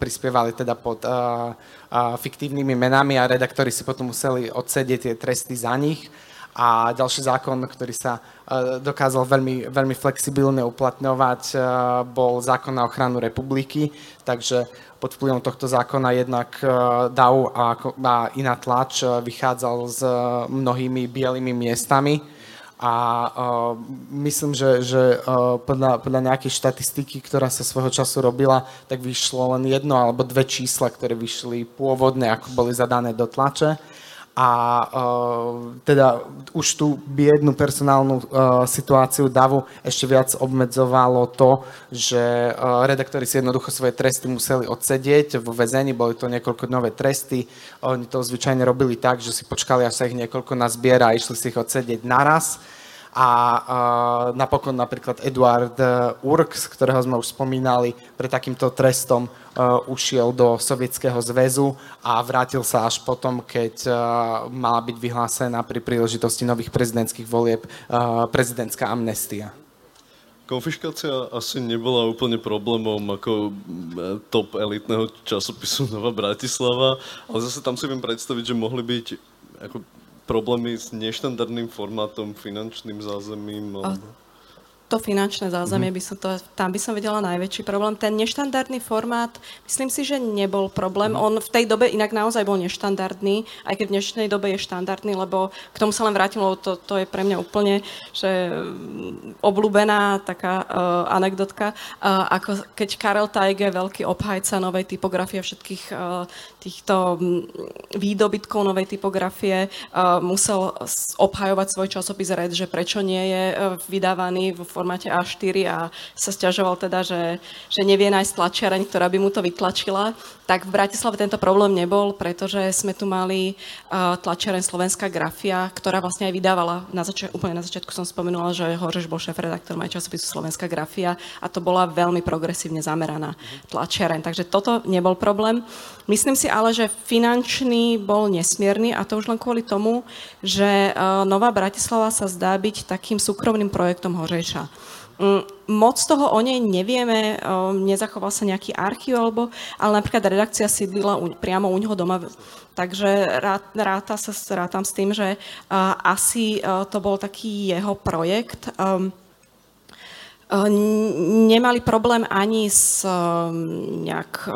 prispievali teda pod uh, fiktívnymi menami a redaktori si potom museli odsedieť tie tresty za nich. A ďalší zákon, ktorý sa uh, dokázal veľmi, veľmi flexibilne uplatňovať, uh, bol zákon na ochranu republiky, takže pod vplyvom tohto zákona jednak e, DAO a, iná tlač e, vychádzal s e, mnohými bielými miestami. A myslím, že, že podľa, podľa nejakej štatistiky, ktorá sa svojho času robila, tak vyšlo len jedno alebo dve čísla, ktoré vyšli pôvodne, ako boli zadané do tlače a uh, teda už tú biednú personálnu uh, situáciu DAVu ešte viac obmedzovalo to, že uh, redaktori si jednoducho svoje tresty museli odsedieť vo väzení, boli to niekoľko nové tresty, oni to zvyčajne robili tak, že si počkali, až sa ich niekoľko nazbiera a išli si ich odsedieť naraz a uh, napokon napríklad Eduard Urk, z ktorého sme už spomínali, pre takýmto trestom uh, ušiel do Sovietskeho zväzu a vrátil sa až potom, keď mala byť vyhlásená pri príležitosti nových prezidentských volieb prezidentská amnestia. Konfiškácia asi nebola úplne problémom ako top elitného časopisu Nová Bratislava, ale zase tam si viem predstaviť, že mohli byť ako problémy s neštandardným formátom, finančným zázemím. Alebo to finančné zázemie, mm-hmm. by som to, tam by som vedela najväčší problém. Ten neštandardný formát, myslím si, že nebol problém. Mm-hmm. On v tej dobe inak naozaj bol neštandardný, aj keď v dnešnej dobe je štandardný, lebo k tomu sa len vrátim, lebo to, to je pre mňa úplne že mm, obľúbená taká uh, anekdotka, uh, ako keď Karel Tajge, veľký obhajca novej typografie všetkých uh, týchto mm, výdobytkov novej typografie, uh, musel obhajovať svoj časopis Red, že prečo nie je uh, vydávaný v formáte A4 a sa stiažoval teda, že, že nevie nájsť tlačiareň, ktorá by mu to vytlačila, tak v Bratislave tento problém nebol, pretože sme tu mali uh, tlačiareň Slovenská grafia, ktorá vlastne aj vydávala, na zač- úplne na začiatku som spomenula, že Hořeš bol šéf-redaktor aj časopisu Slovenská grafia a to bola veľmi progresívne zameraná tlačiareň, takže toto nebol problém. Myslím si ale, že finančný bol nesmierny a to už len kvôli tomu, že uh, Nová Bratislava sa zdá byť takým súkromným projektom Hořeša. Mm, moc toho o nej nevieme, um, nezachoval sa nejaký archív, alebo, ale napríklad redakcia sídlila u, priamo u neho doma, takže ráta sa, rátam s tým, že uh, asi uh, to bol taký jeho projekt. Um, nemali problém ani s eh, nejak,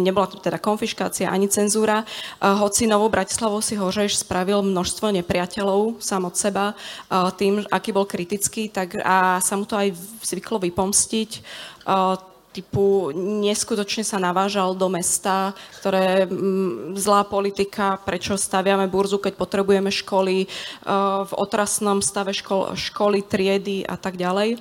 nebola to teda konfiškácia, ani cenzúra, eh, hoci Novou Bratislavou si Hořeš spravil množstvo nepriateľov sám od seba tým, aký bol kritický, tak a sa mu to aj zvyklo vypomstiť typu neskutočne sa navážal do mesta, ktoré mm, zlá politika, prečo staviame burzu, keď potrebujeme školy v otrasnom stave škol, školy, triedy a tak ďalej.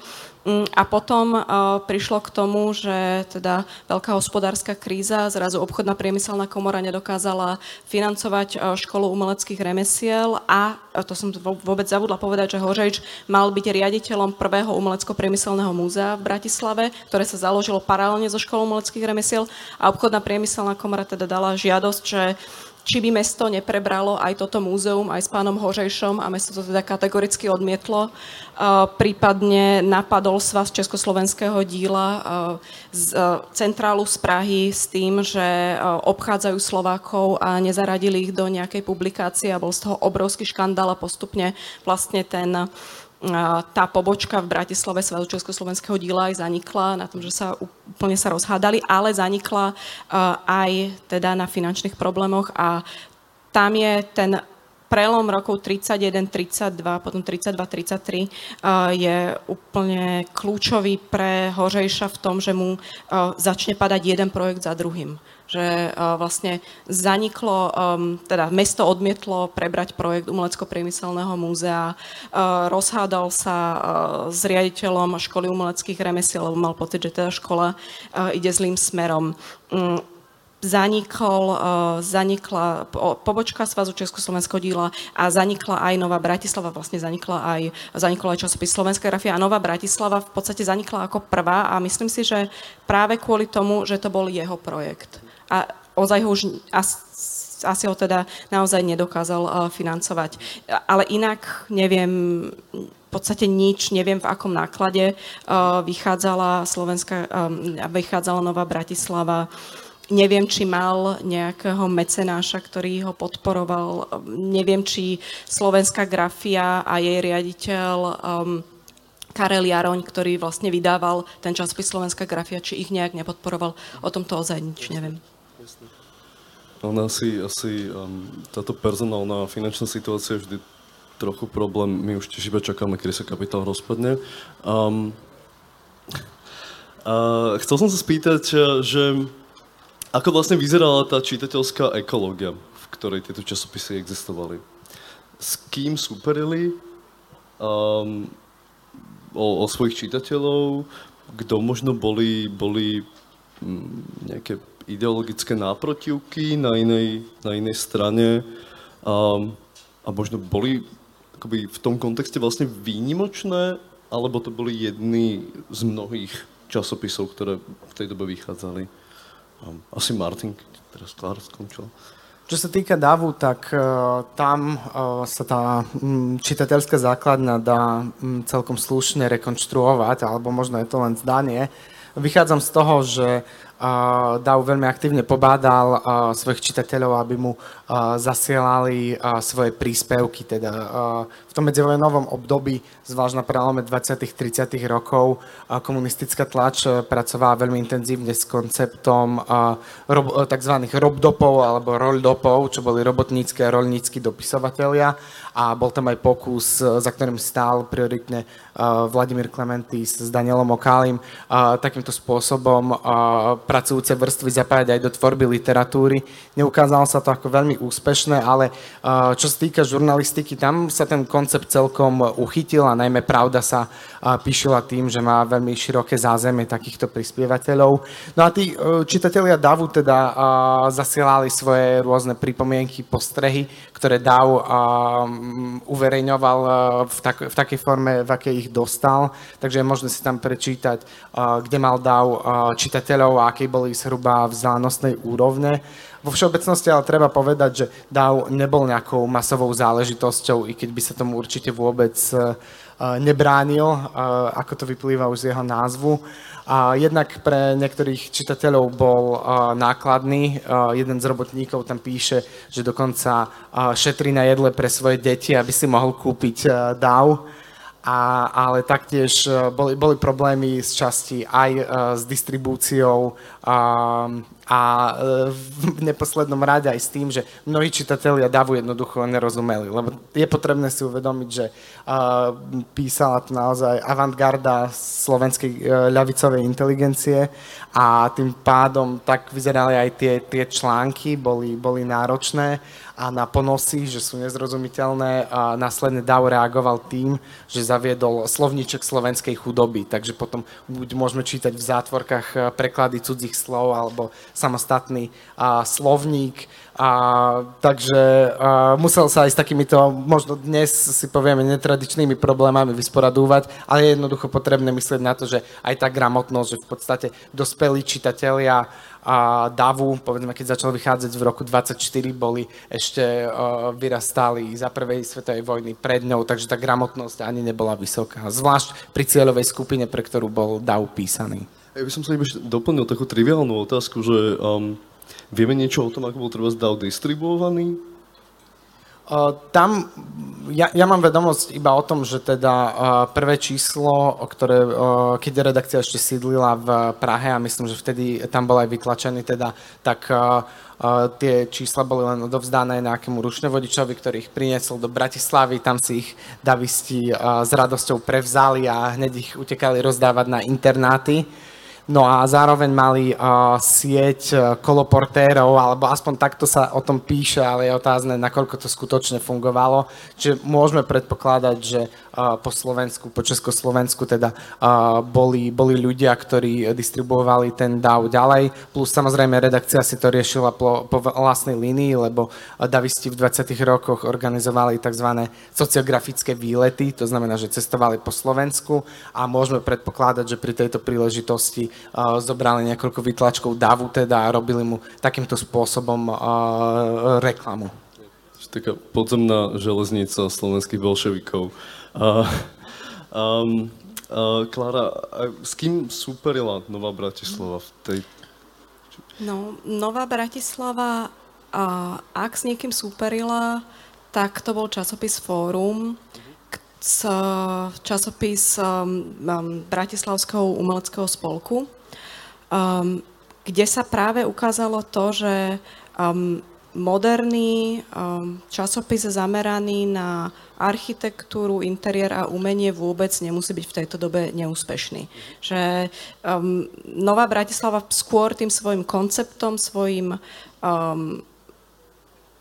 Mm, a potom uh, prišlo k tomu, že teda veľká hospodárska kríza, zrazu obchodná priemyselná komora nedokázala financovať uh, školu umeleckých remesiel a, uh, to som vôbec zabudla povedať, že Hořeč mal byť riaditeľom prvého umelecko-priemyselného múzea v Bratislave, ktoré sa založilo paralelne so školou umeleckých remesiel a obchodná priemyselná komora teda dala žiadosť, že či by mesto neprebralo aj toto múzeum aj s pánom Hořejšom a mesto to teda kategoricky odmietlo. Prípadne napadol svaz Československého díla z centrálu z Prahy s tým, že obchádzajú Slovákov a nezaradili ich do nejakej publikácie a bol z toho obrovský škandál a postupne vlastne ten tá pobočka v Bratislave Svazu Československého díla aj zanikla na tom, že sa úplne sa rozhádali, ale zanikla aj teda na finančných problémoch a tam je ten prelom rokov 31-32, potom 32-33 je úplne kľúčový pre Hořejša v tom, že mu začne padať jeden projekt za druhým že uh, vlastne zaniklo, teda mesto odmietlo prebrať projekt Umelecko-priemyselného múzea, uh, rozhádal sa uh, s riaditeľom školy umeleckých remesiel, lebo mal pocit, že teda škola ide zlým smerom. Um, zanikol, zanikla pobočka Svazu Československého díla a zanikla aj Nová Bratislava, vlastne zanikla aj, zanikla aj časopis Slovenská grafia a Nová Bratislava v podstate zanikla ako prvá a myslím si, že práve kvôli tomu, že to bol jeho projekt a ozaj ho už asi ho teda naozaj nedokázal uh, financovať. Ale inak neviem v podstate nič, neviem v akom náklade uh, vychádzala Slovenská, um, vychádzala Nová Bratislava. Neviem, či mal nejakého mecenáša, ktorý ho podporoval. Neviem, či Slovenská grafia a jej riaditeľ um, Karel Jaroň, ktorý vlastne vydával ten časopis Slovenská grafia, či ich nejak nepodporoval. O tomto ozaj nič neviem. Ona asi, asi um, táto personálna finančná situácia je vždy trochu problém. My už tiež iba čakáme, kedy sa kapitál rozpadne. Um, a chcel som sa spýtať, že ako vlastne vyzerala tá čitateľská ekológia, v ktorej tieto časopisy existovali? S kým superili um, o, o svojich čitateľov? Kto možno boli, boli um, nejaké ideologické náprotivky na inej, na inej strane a, a možno boli akoby v tom kontexte vlastne výnimočné, alebo to boli jedny z mnohých časopisov, ktoré v tej dobe vychádzali. Asi Martin, keď teraz Klár skončil. Čo sa týka DAVu, tak uh, tam uh, sa tá um, čitateľská základňa dá um, celkom slušne rekonštruovať, alebo možno je to len zdanie. Vychádzam z toho, že Dau veľmi aktívne pobádal svojich čitateľov, aby mu zasielali svoje príspevky. Teda v tom medzivojnovom období, zvlášť na prelome 20. 30. rokov, komunistická tlač pracovala veľmi intenzívne s konceptom tzv. robdopov alebo roldopov, čo boli robotnícky a rolnícky dopisovatelia a bol tam aj pokus, za ktorým stál prioritne Vladimír Klementis s Danielom Okálim takýmto spôsobom pracujúce vrstvy zapájať aj do tvorby literatúry. Neukázalo sa to ako veľmi úspešné, ale uh, čo sa týka žurnalistiky, tam sa ten koncept celkom uchytil a najmä pravda sa uh, píšila tým, že má veľmi široké zázemie takýchto prispievateľov. No a tí uh, čitatelia Davu teda zasielali svoje rôzne pripomienky, postrehy, ktoré Dav uverejňoval v, tak, v takej forme, v akej ich dostal. Takže je možné si tam prečítať, kde mal Dav čitateľov a akej boli zhruba vzdálenostnej úrovne. Vo všeobecnosti ale treba povedať, že DAO nebol nejakou masovou záležitosťou, i keď by sa tomu určite vôbec uh, nebránil, uh, ako to vyplýva už z jeho názvu. Jednak pre niektorých čitateľov bol nákladný. Jeden z robotníkov tam píše, že dokonca šetrí na jedle pre svoje deti, aby si mohol kúpiť DAO a, ale taktiež boli, boli problémy z časti aj s distribúciou a uh, v neposlednom rade aj s tým, že mnohí čitatelia davu jednoducho nerozumeli, lebo je potrebné si uvedomiť, že písala to naozaj avantgarda slovenskej uh, ľavicovej inteligencie a tým pádom tak vyzerali aj tie, tie články, boli, boli náročné a na ponosy, že sú nezrozumiteľné a následne DAO reagoval tým, že zaviedol slovníček slovenskej chudoby, takže potom buď môžeme čítať v zátvorkách eh, preklady cudzích slov alebo samostatný a, slovník, a, takže a, musel sa aj s takýmito, možno dnes si povieme, netradičnými problémami vysporadúvať, ale je jednoducho potrebné myslieť na to, že aj tá gramotnosť, že v podstate dospelí čitatelia a davu, povedzme, keď začal vychádzať v roku 24, boli ešte uh, vyrastali za prvej svetovej vojny pred ňou, takže tá gramotnosť ani nebola vysoká. Zvlášť pri cieľovej skupine, pre ktorú bol dav písaný. Ja by som sa iba doplnil takú triviálnu otázku, že um, vieme niečo o tom, ako bol treba dav distribuovaný? tam, ja, ja mám vedomosť iba o tom, že teda uh, prvé číslo, ktoré, uh, keď redakcia ešte sídlila v Prahe a myslím, že vtedy tam bol aj vytlačený teda, tak uh, uh, tie čísla boli len odovzdané nejakému ručnovodičovi, ktorý ich priniesol do Bratislavy, tam si ich davisti uh, s radosťou prevzali a hneď ich utekali rozdávať na internáty. No a zároveň mali uh, sieť uh, koloportérov, alebo aspoň takto sa o tom píše, ale je otázne, nakoľko to skutočne fungovalo. Čiže môžeme predpokladať, že po Slovensku, po Československu teda boli, boli ľudia, ktorí distribuovali ten DAO ďalej, plus samozrejme redakcia si to riešila po, po vlastnej línii, lebo davisti v 20. rokoch organizovali tzv. sociografické výlety, to znamená, že cestovali po Slovensku a môžeme predpokladať, že pri tejto príležitosti zobrali niekoľko vytlačkov davu teda a robili mu takýmto spôsobom reklamu. Taká podzemná železnica slovenských bolševikov. Uh, um, uh, Klára, s kým superila Nová Bratislava v tej... No, Nová Bratislava, uh, ak s niekým superila, tak to bol časopis Fórum, časopis Bratislavského umeleckého spolku, kde sa práve ukázalo to, že moderný um, časopis zameraný na architektúru, interiér a umenie vôbec nemusí byť v tejto dobe neúspešný. Že um, Nová Bratislava skôr tým svojim konceptom, svojim um,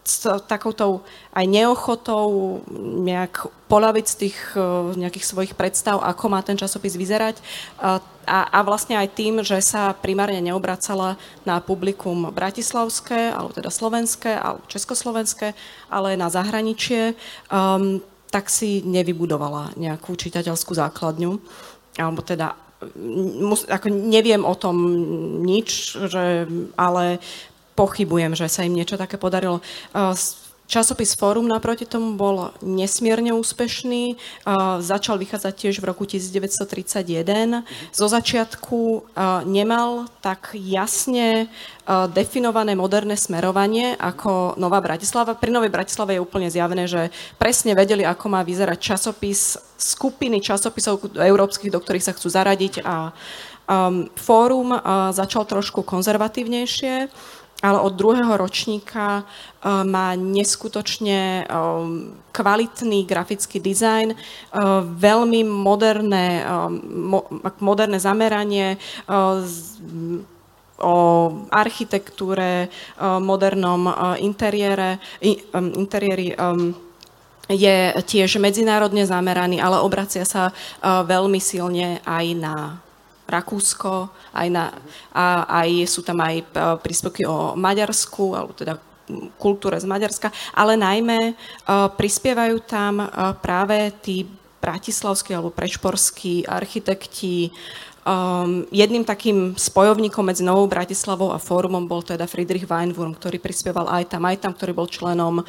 s takoutou aj neochotou nejak polaviť z tých e, nejakých svojich predstav, ako má ten časopis vyzerať. A, a vlastne aj tým, že sa primárne neobracala na publikum bratislavské, alebo teda slovenské, alebo československé, ale na zahraničie, um, tak si nevybudovala nejakú čitateľskú základňu. Alebo teda ako neviem o tom nič, že, ale pochybujem, že sa im niečo také podarilo. Časopis Fórum naproti tomu bol nesmierne úspešný. Uh, začal vychádzať tiež v roku 1931. Zo začiatku uh, nemal tak jasne definované moderné smerovanie ako Nová Bratislava. Pri Novej Bratislave je úplne zjavné, že presne vedeli, ako má vyzerať časopis, skupiny časopisov európskych, do ktorých sa chcú zaradiť a um, Fórum začal trošku konzervatívnejšie ale od druhého ročníka uh, má neskutočne um, kvalitný grafický dizajn, uh, veľmi moderné, mo, moderné zameranie o architektúre, modernom interiére, interiéri je tiež medzinárodne zameraný, ale obracia sa veľmi silne aj na Rakúsko, aj, na, a, aj sú tam aj e, príspevky o Maďarsku, alebo teda kultúre z Maďarska, ale najmä uh, prispievajú tam uh, práve tí bratislavskí alebo prešporskí architekti. Um, jedným takým spojovníkom medzi Novou Bratislavou a fórumom bol teda Friedrich Weinwurm, ktorý prispieval aj tam, aj tam, ktorý bol členom uh,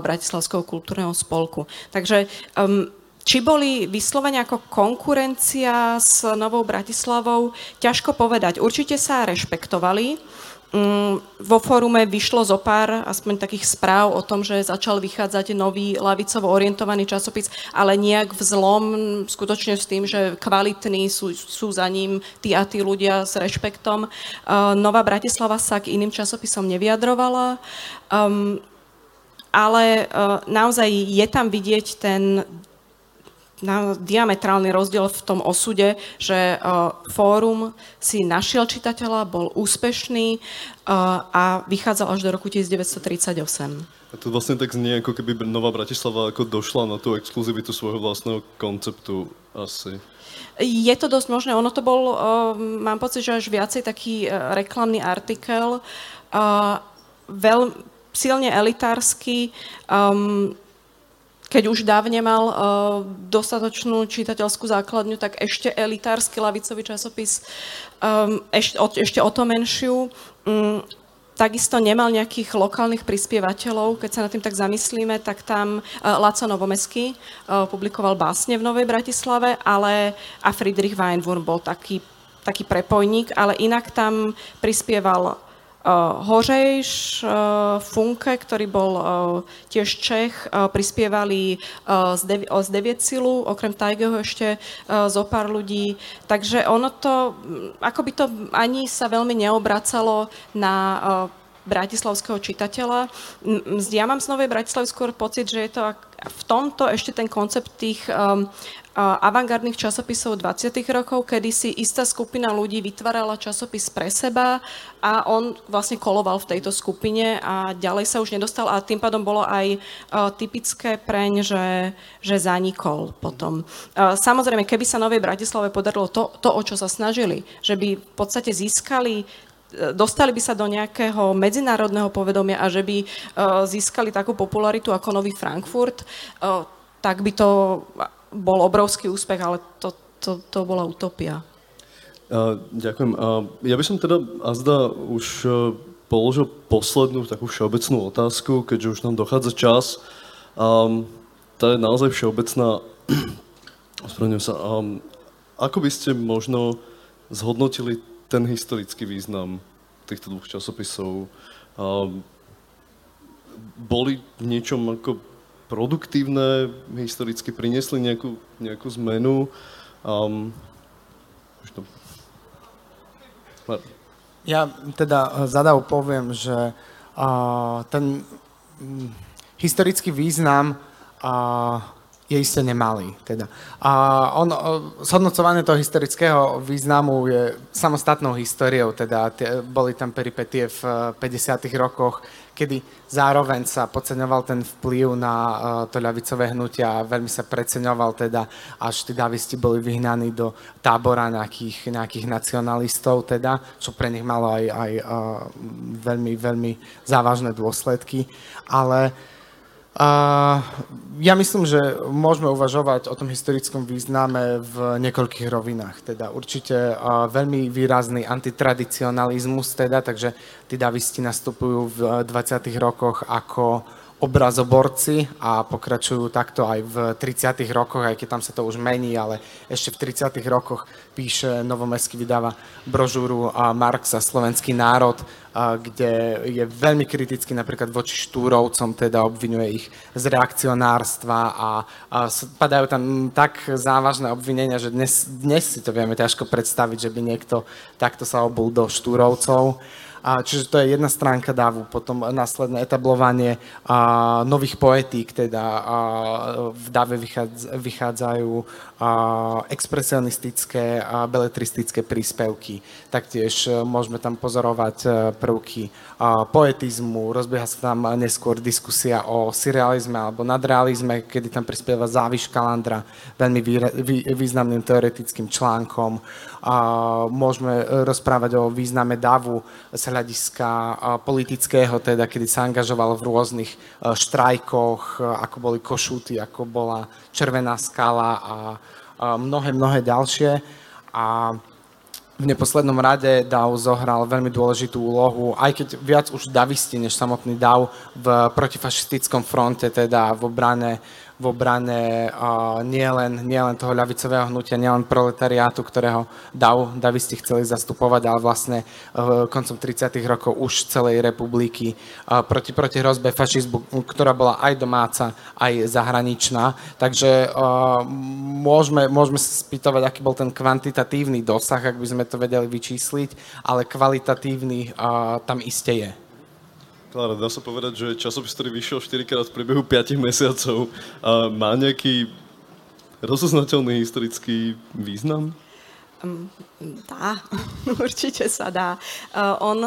Bratislavského kultúrneho spolku. Takže um, či boli vyslovene ako konkurencia s Novou Bratislavou, ťažko povedať. Určite sa rešpektovali. Mm, vo fórume vyšlo zo pár aspoň takých správ o tom, že začal vychádzať nový lavicovo orientovaný časopis, ale nejak vzlom, skutočne s tým, že kvalitní sú, sú za ním tí a tí ľudia s rešpektom. Uh, Nová Bratislava sa k iným časopisom nevyjadrovala. Um, ale uh, naozaj je tam vidieť ten na diametrálny rozdiel v tom osude, že uh, fórum si našiel čitateľa, bol úspešný uh, a vychádzal až do roku 1938. A to vlastne tak znie, ako keby Nová Bratislava ako došla na tú exkluzivitu svojho vlastného konceptu asi. Je to dosť možné. Ono to bol, uh, mám pocit, že až viacej taký uh, reklamný artikel, uh, veľ, silne elitársky, um, keď už dávne mal uh, dostatočnú čitateľskú základňu, tak ešte elitársky lavicový časopis, um, ešte, o, ešte o to menšiu. Um, takisto nemal nejakých lokálnych prispievateľov. Keď sa nad tým tak zamyslíme, tak tam uh, Laco Novomesky uh, publikoval básne v Novej Bratislave, ale a Friedrich Weinwurm bol taký, taký prepojník, ale inak tam prispieval Hořejš, Funke, ktorý bol tiež Čech, prispievali z, devi- z Deviecilu, okrem Tajgeho ešte zo pár ľudí. Takže ono to, ako by to ani sa veľmi neobracalo na bratislavského čitateľa. Ja mám z Novej Bratislavy skôr pocit, že je to v tomto ešte ten koncept tých um, avantgardných časopisov 20. rokov, kedy si istá skupina ľudí vytvárala časopis pre seba a on vlastne koloval v tejto skupine a ďalej sa už nedostal a tým pádom bolo aj uh, typické preň, že, že zanikol potom. Uh, samozrejme, keby sa Novej Bratislave podarilo to, to, o čo sa snažili, že by v podstate získali dostali by sa do nejakého medzinárodného povedomia a že by uh, získali takú popularitu ako Nový Frankfurt, uh, tak by to bol obrovský úspech, ale to, to, to bola utopia. Uh, ďakujem. Ja by som teda azda už položil poslednú takú všeobecnú otázku, keďže už nám dochádza čas. Um, tá je naozaj všeobecná. Ospravedlňujem sa. Um, ako by ste možno zhodnotili ten historický význam týchto dvoch časopisov? Boli v niečom ako produktívne, historicky priniesli nejakú, nejakú zmenu. Um, Ja teda zadav poviem, že uh, ten um, historický význam uh, je isté nemalý. Teda. A on, zhodnocovanie toho historického významu je samostatnou históriou, teda tie, boli tam peripetie v 50. rokoch, kedy zároveň sa podceňoval ten vplyv na uh, to ľavicové hnutia a veľmi sa preceňoval teda, až tí davisti boli vyhnaní do tábora nejakých, nejakých nacionalistov, teda, čo pre nich malo aj, aj uh, veľmi, veľmi závažné dôsledky. Ale Uh, ja myslím, že môžeme uvažovať o tom historickom význame v niekoľkých rovinách. Teda určite veľmi výrazný antitradicionalizmus, teda, takže tí davisti nastupujú v 20. rokoch ako obrazoborci a pokračujú takto aj v 30. rokoch, aj keď tam sa to už mení, ale ešte v 30. rokoch píše Novomestský vydáva brožúru a slovenský národ, kde je veľmi kritický napríklad voči Štúrovcom, teda obvinuje ich z reakcionárstva a, a padajú tam tak závažné obvinenia, že dnes, dnes si to vieme ťažko predstaviť, že by niekto takto sa obul do Štúrovcov. A, čiže to je jedna stránka davu, potom následné etablovanie a, nových poetík, teda a, v dave vychádz, vychádzajú a, expresionistické a beletristické príspevky. Taktiež e, môžeme tam pozorovať e, prvky poetizmu, rozbieha sa tam neskôr diskusia o surrealizme alebo nadrealizme, kedy tam prispieva Záviš Kalandra veľmi vý, vý, významným teoretickým článkom. Môžeme rozprávať o význame davu z hľadiska politického, teda kedy sa angažoval v rôznych štrajkoch, ako boli Košúty, ako bola Červená skala a mnohé, mnohé ďalšie. A v neposlednom rade DAO zohral veľmi dôležitú úlohu, aj keď viac už davisti než samotný DAO v protifašistickom fronte, teda v obrane v obrane nielen nie len toho ľavicového hnutia, nielen proletariátu, ktorého DAV, davisti chceli zastupovať, ale vlastne uh, koncom 30. rokov už celej republiky uh, proti, proti hrozbe fašizmu, ktorá bola aj domáca, aj zahraničná. Takže uh, môžeme, môžeme sa spýtovať, aký bol ten kvantitatívny dosah, ak by sme to vedeli vyčísliť, ale kvalitatívny tam iste je. Klára, dá sa povedať, že časopis, ktorý vyšiel 4 krát v priebehu 5 mesiacov, má nejaký rozoznateľný historický význam? Dá, určite sa dá. Uh, on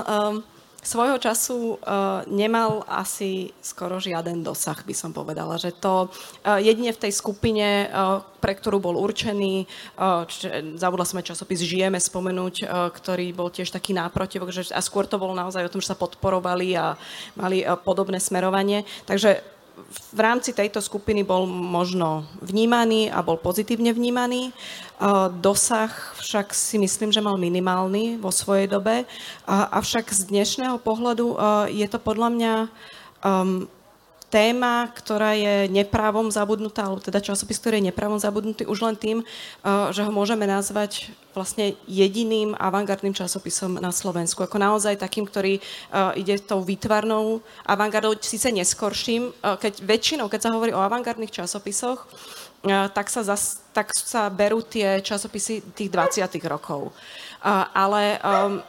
svojho času uh, nemal asi skoro žiaden dosah, by som povedala. Že to uh, jedine v tej skupine, uh, pre ktorú bol určený, uh, čiže, zabudla sme časopis Žijeme spomenúť, uh, ktorý bol tiež taký náprotivok, že, a skôr to bolo naozaj o tom, že sa podporovali a mali uh, podobné smerovanie. Takže v rámci tejto skupiny bol možno vnímaný a bol pozitívne vnímaný. Dosah však si myslím, že mal minimálny vo svojej dobe. Avšak z dnešného pohľadu je to podľa mňa téma, ktorá je neprávom zabudnutá, alebo teda časopis, ktorý je neprávom zabudnutý už len tým, uh, že ho môžeme nazvať vlastne jediným avantgardným časopisom na Slovensku. Ako naozaj takým, ktorý uh, ide tou výtvarnou avantgardou, síce neskorším, uh, keď väčšinou, keď sa hovorí o avantgardných časopisoch, tak sa, zas, tak sa berú tie časopisy tých 20 rokov. Ale um,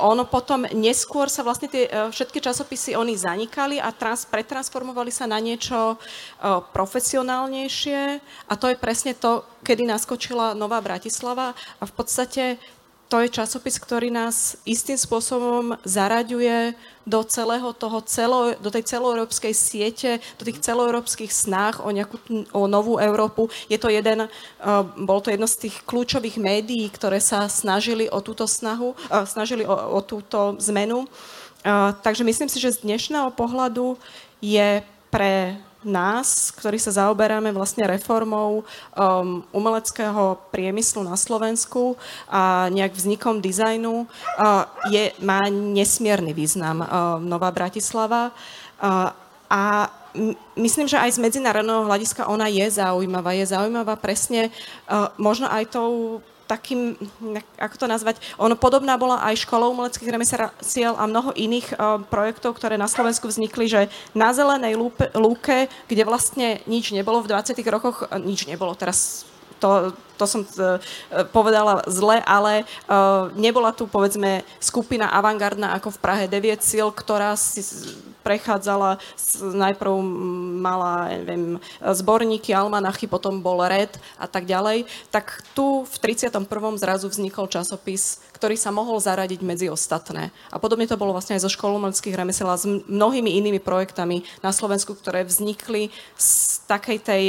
ono potom neskôr sa vlastne tie e, všetky časopisy oni zanikali a trans, pretransformovali sa na niečo uh, profesionálnejšie. A to je presne to, kedy naskočila Nová Bratislava. A v podstate to je časopis, ktorý nás istým spôsobom zaraďuje do celého toho, celo, do tej celoeurópskej siete, do tých celoeurópskych snách o, nejakú, o novú Európu. Je to jeden, uh, bol to jedno z tých kľúčových médií, ktoré sa snažili o túto snahu, uh, snažili o, o túto zmenu. Uh, takže myslím si, že z dnešného pohľadu je pre nás, ktorí sa zaoberáme vlastne reformou um, umeleckého priemyslu na Slovensku a nejak vznikom dizajnu, uh, je, má nesmierny význam uh, Nová Bratislava. Uh, a myslím, že aj z medzinárodného hľadiska ona je zaujímavá. Je zaujímavá presne uh, možno aj tou takým, ako to nazvať, ono podobná bola aj školou umeleckých remesiel a mnoho iných uh, projektov, ktoré na Slovensku vznikli, že na zelenej lúke, kde vlastne nič nebolo v 20 rokoch, nič nebolo, teraz to, to som uh, povedala zle, ale uh, nebola tu povedzme skupina avantgardná ako v Prahe 9 síl, ktorá si prechádzala, najprv mala, neviem, zborníky, almanachy, potom bol red a tak ďalej, tak tu v 31. zrazu vznikol časopis, ktorý sa mohol zaradiť medzi ostatné. A podobne to bolo vlastne aj zo školu umeleckých remesiel a s mnohými inými projektami na Slovensku, ktoré vznikli z takej tej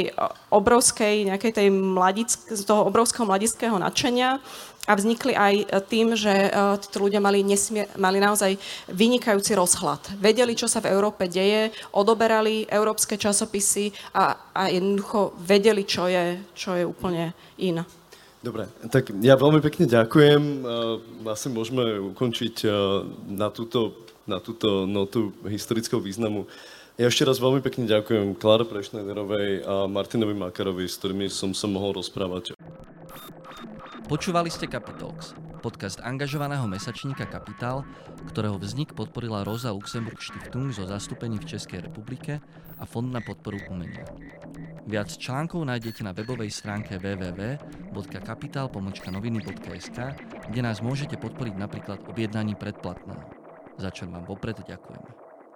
obrovskej, nejakej tej mladick, z toho obrovského mladického nadšenia a vznikli aj e, tým, že e, títo ľudia mali, nesmier, mali naozaj vynikajúci rozhľad. Vedeli, čo sa v Európe deje, odoberali európske časopisy a, a jednoducho vedeli, čo je, čo je úplne iné. Dobre, tak ja veľmi pekne ďakujem. Asi môžeme ukončiť na túto, na túto notu historického významu. Ja ešte raz veľmi pekne ďakujem Kláre Prešnederovej a Martinovi Makarovi, s ktorými som sa mohol rozprávať. Počúvali ste Capitalx, podcast angažovaného mesačníka Kapitál, ktorého vznik podporila Rosa Luxemburg Stiftung zo zastúpení v Českej republike a Fond na podporu umenia. Viac článkov nájdete na webovej stránke www.kapital.noviny.sk, kde nás môžete podporiť napríklad objednaním predplatného. Za čo vám vopred ďakujeme.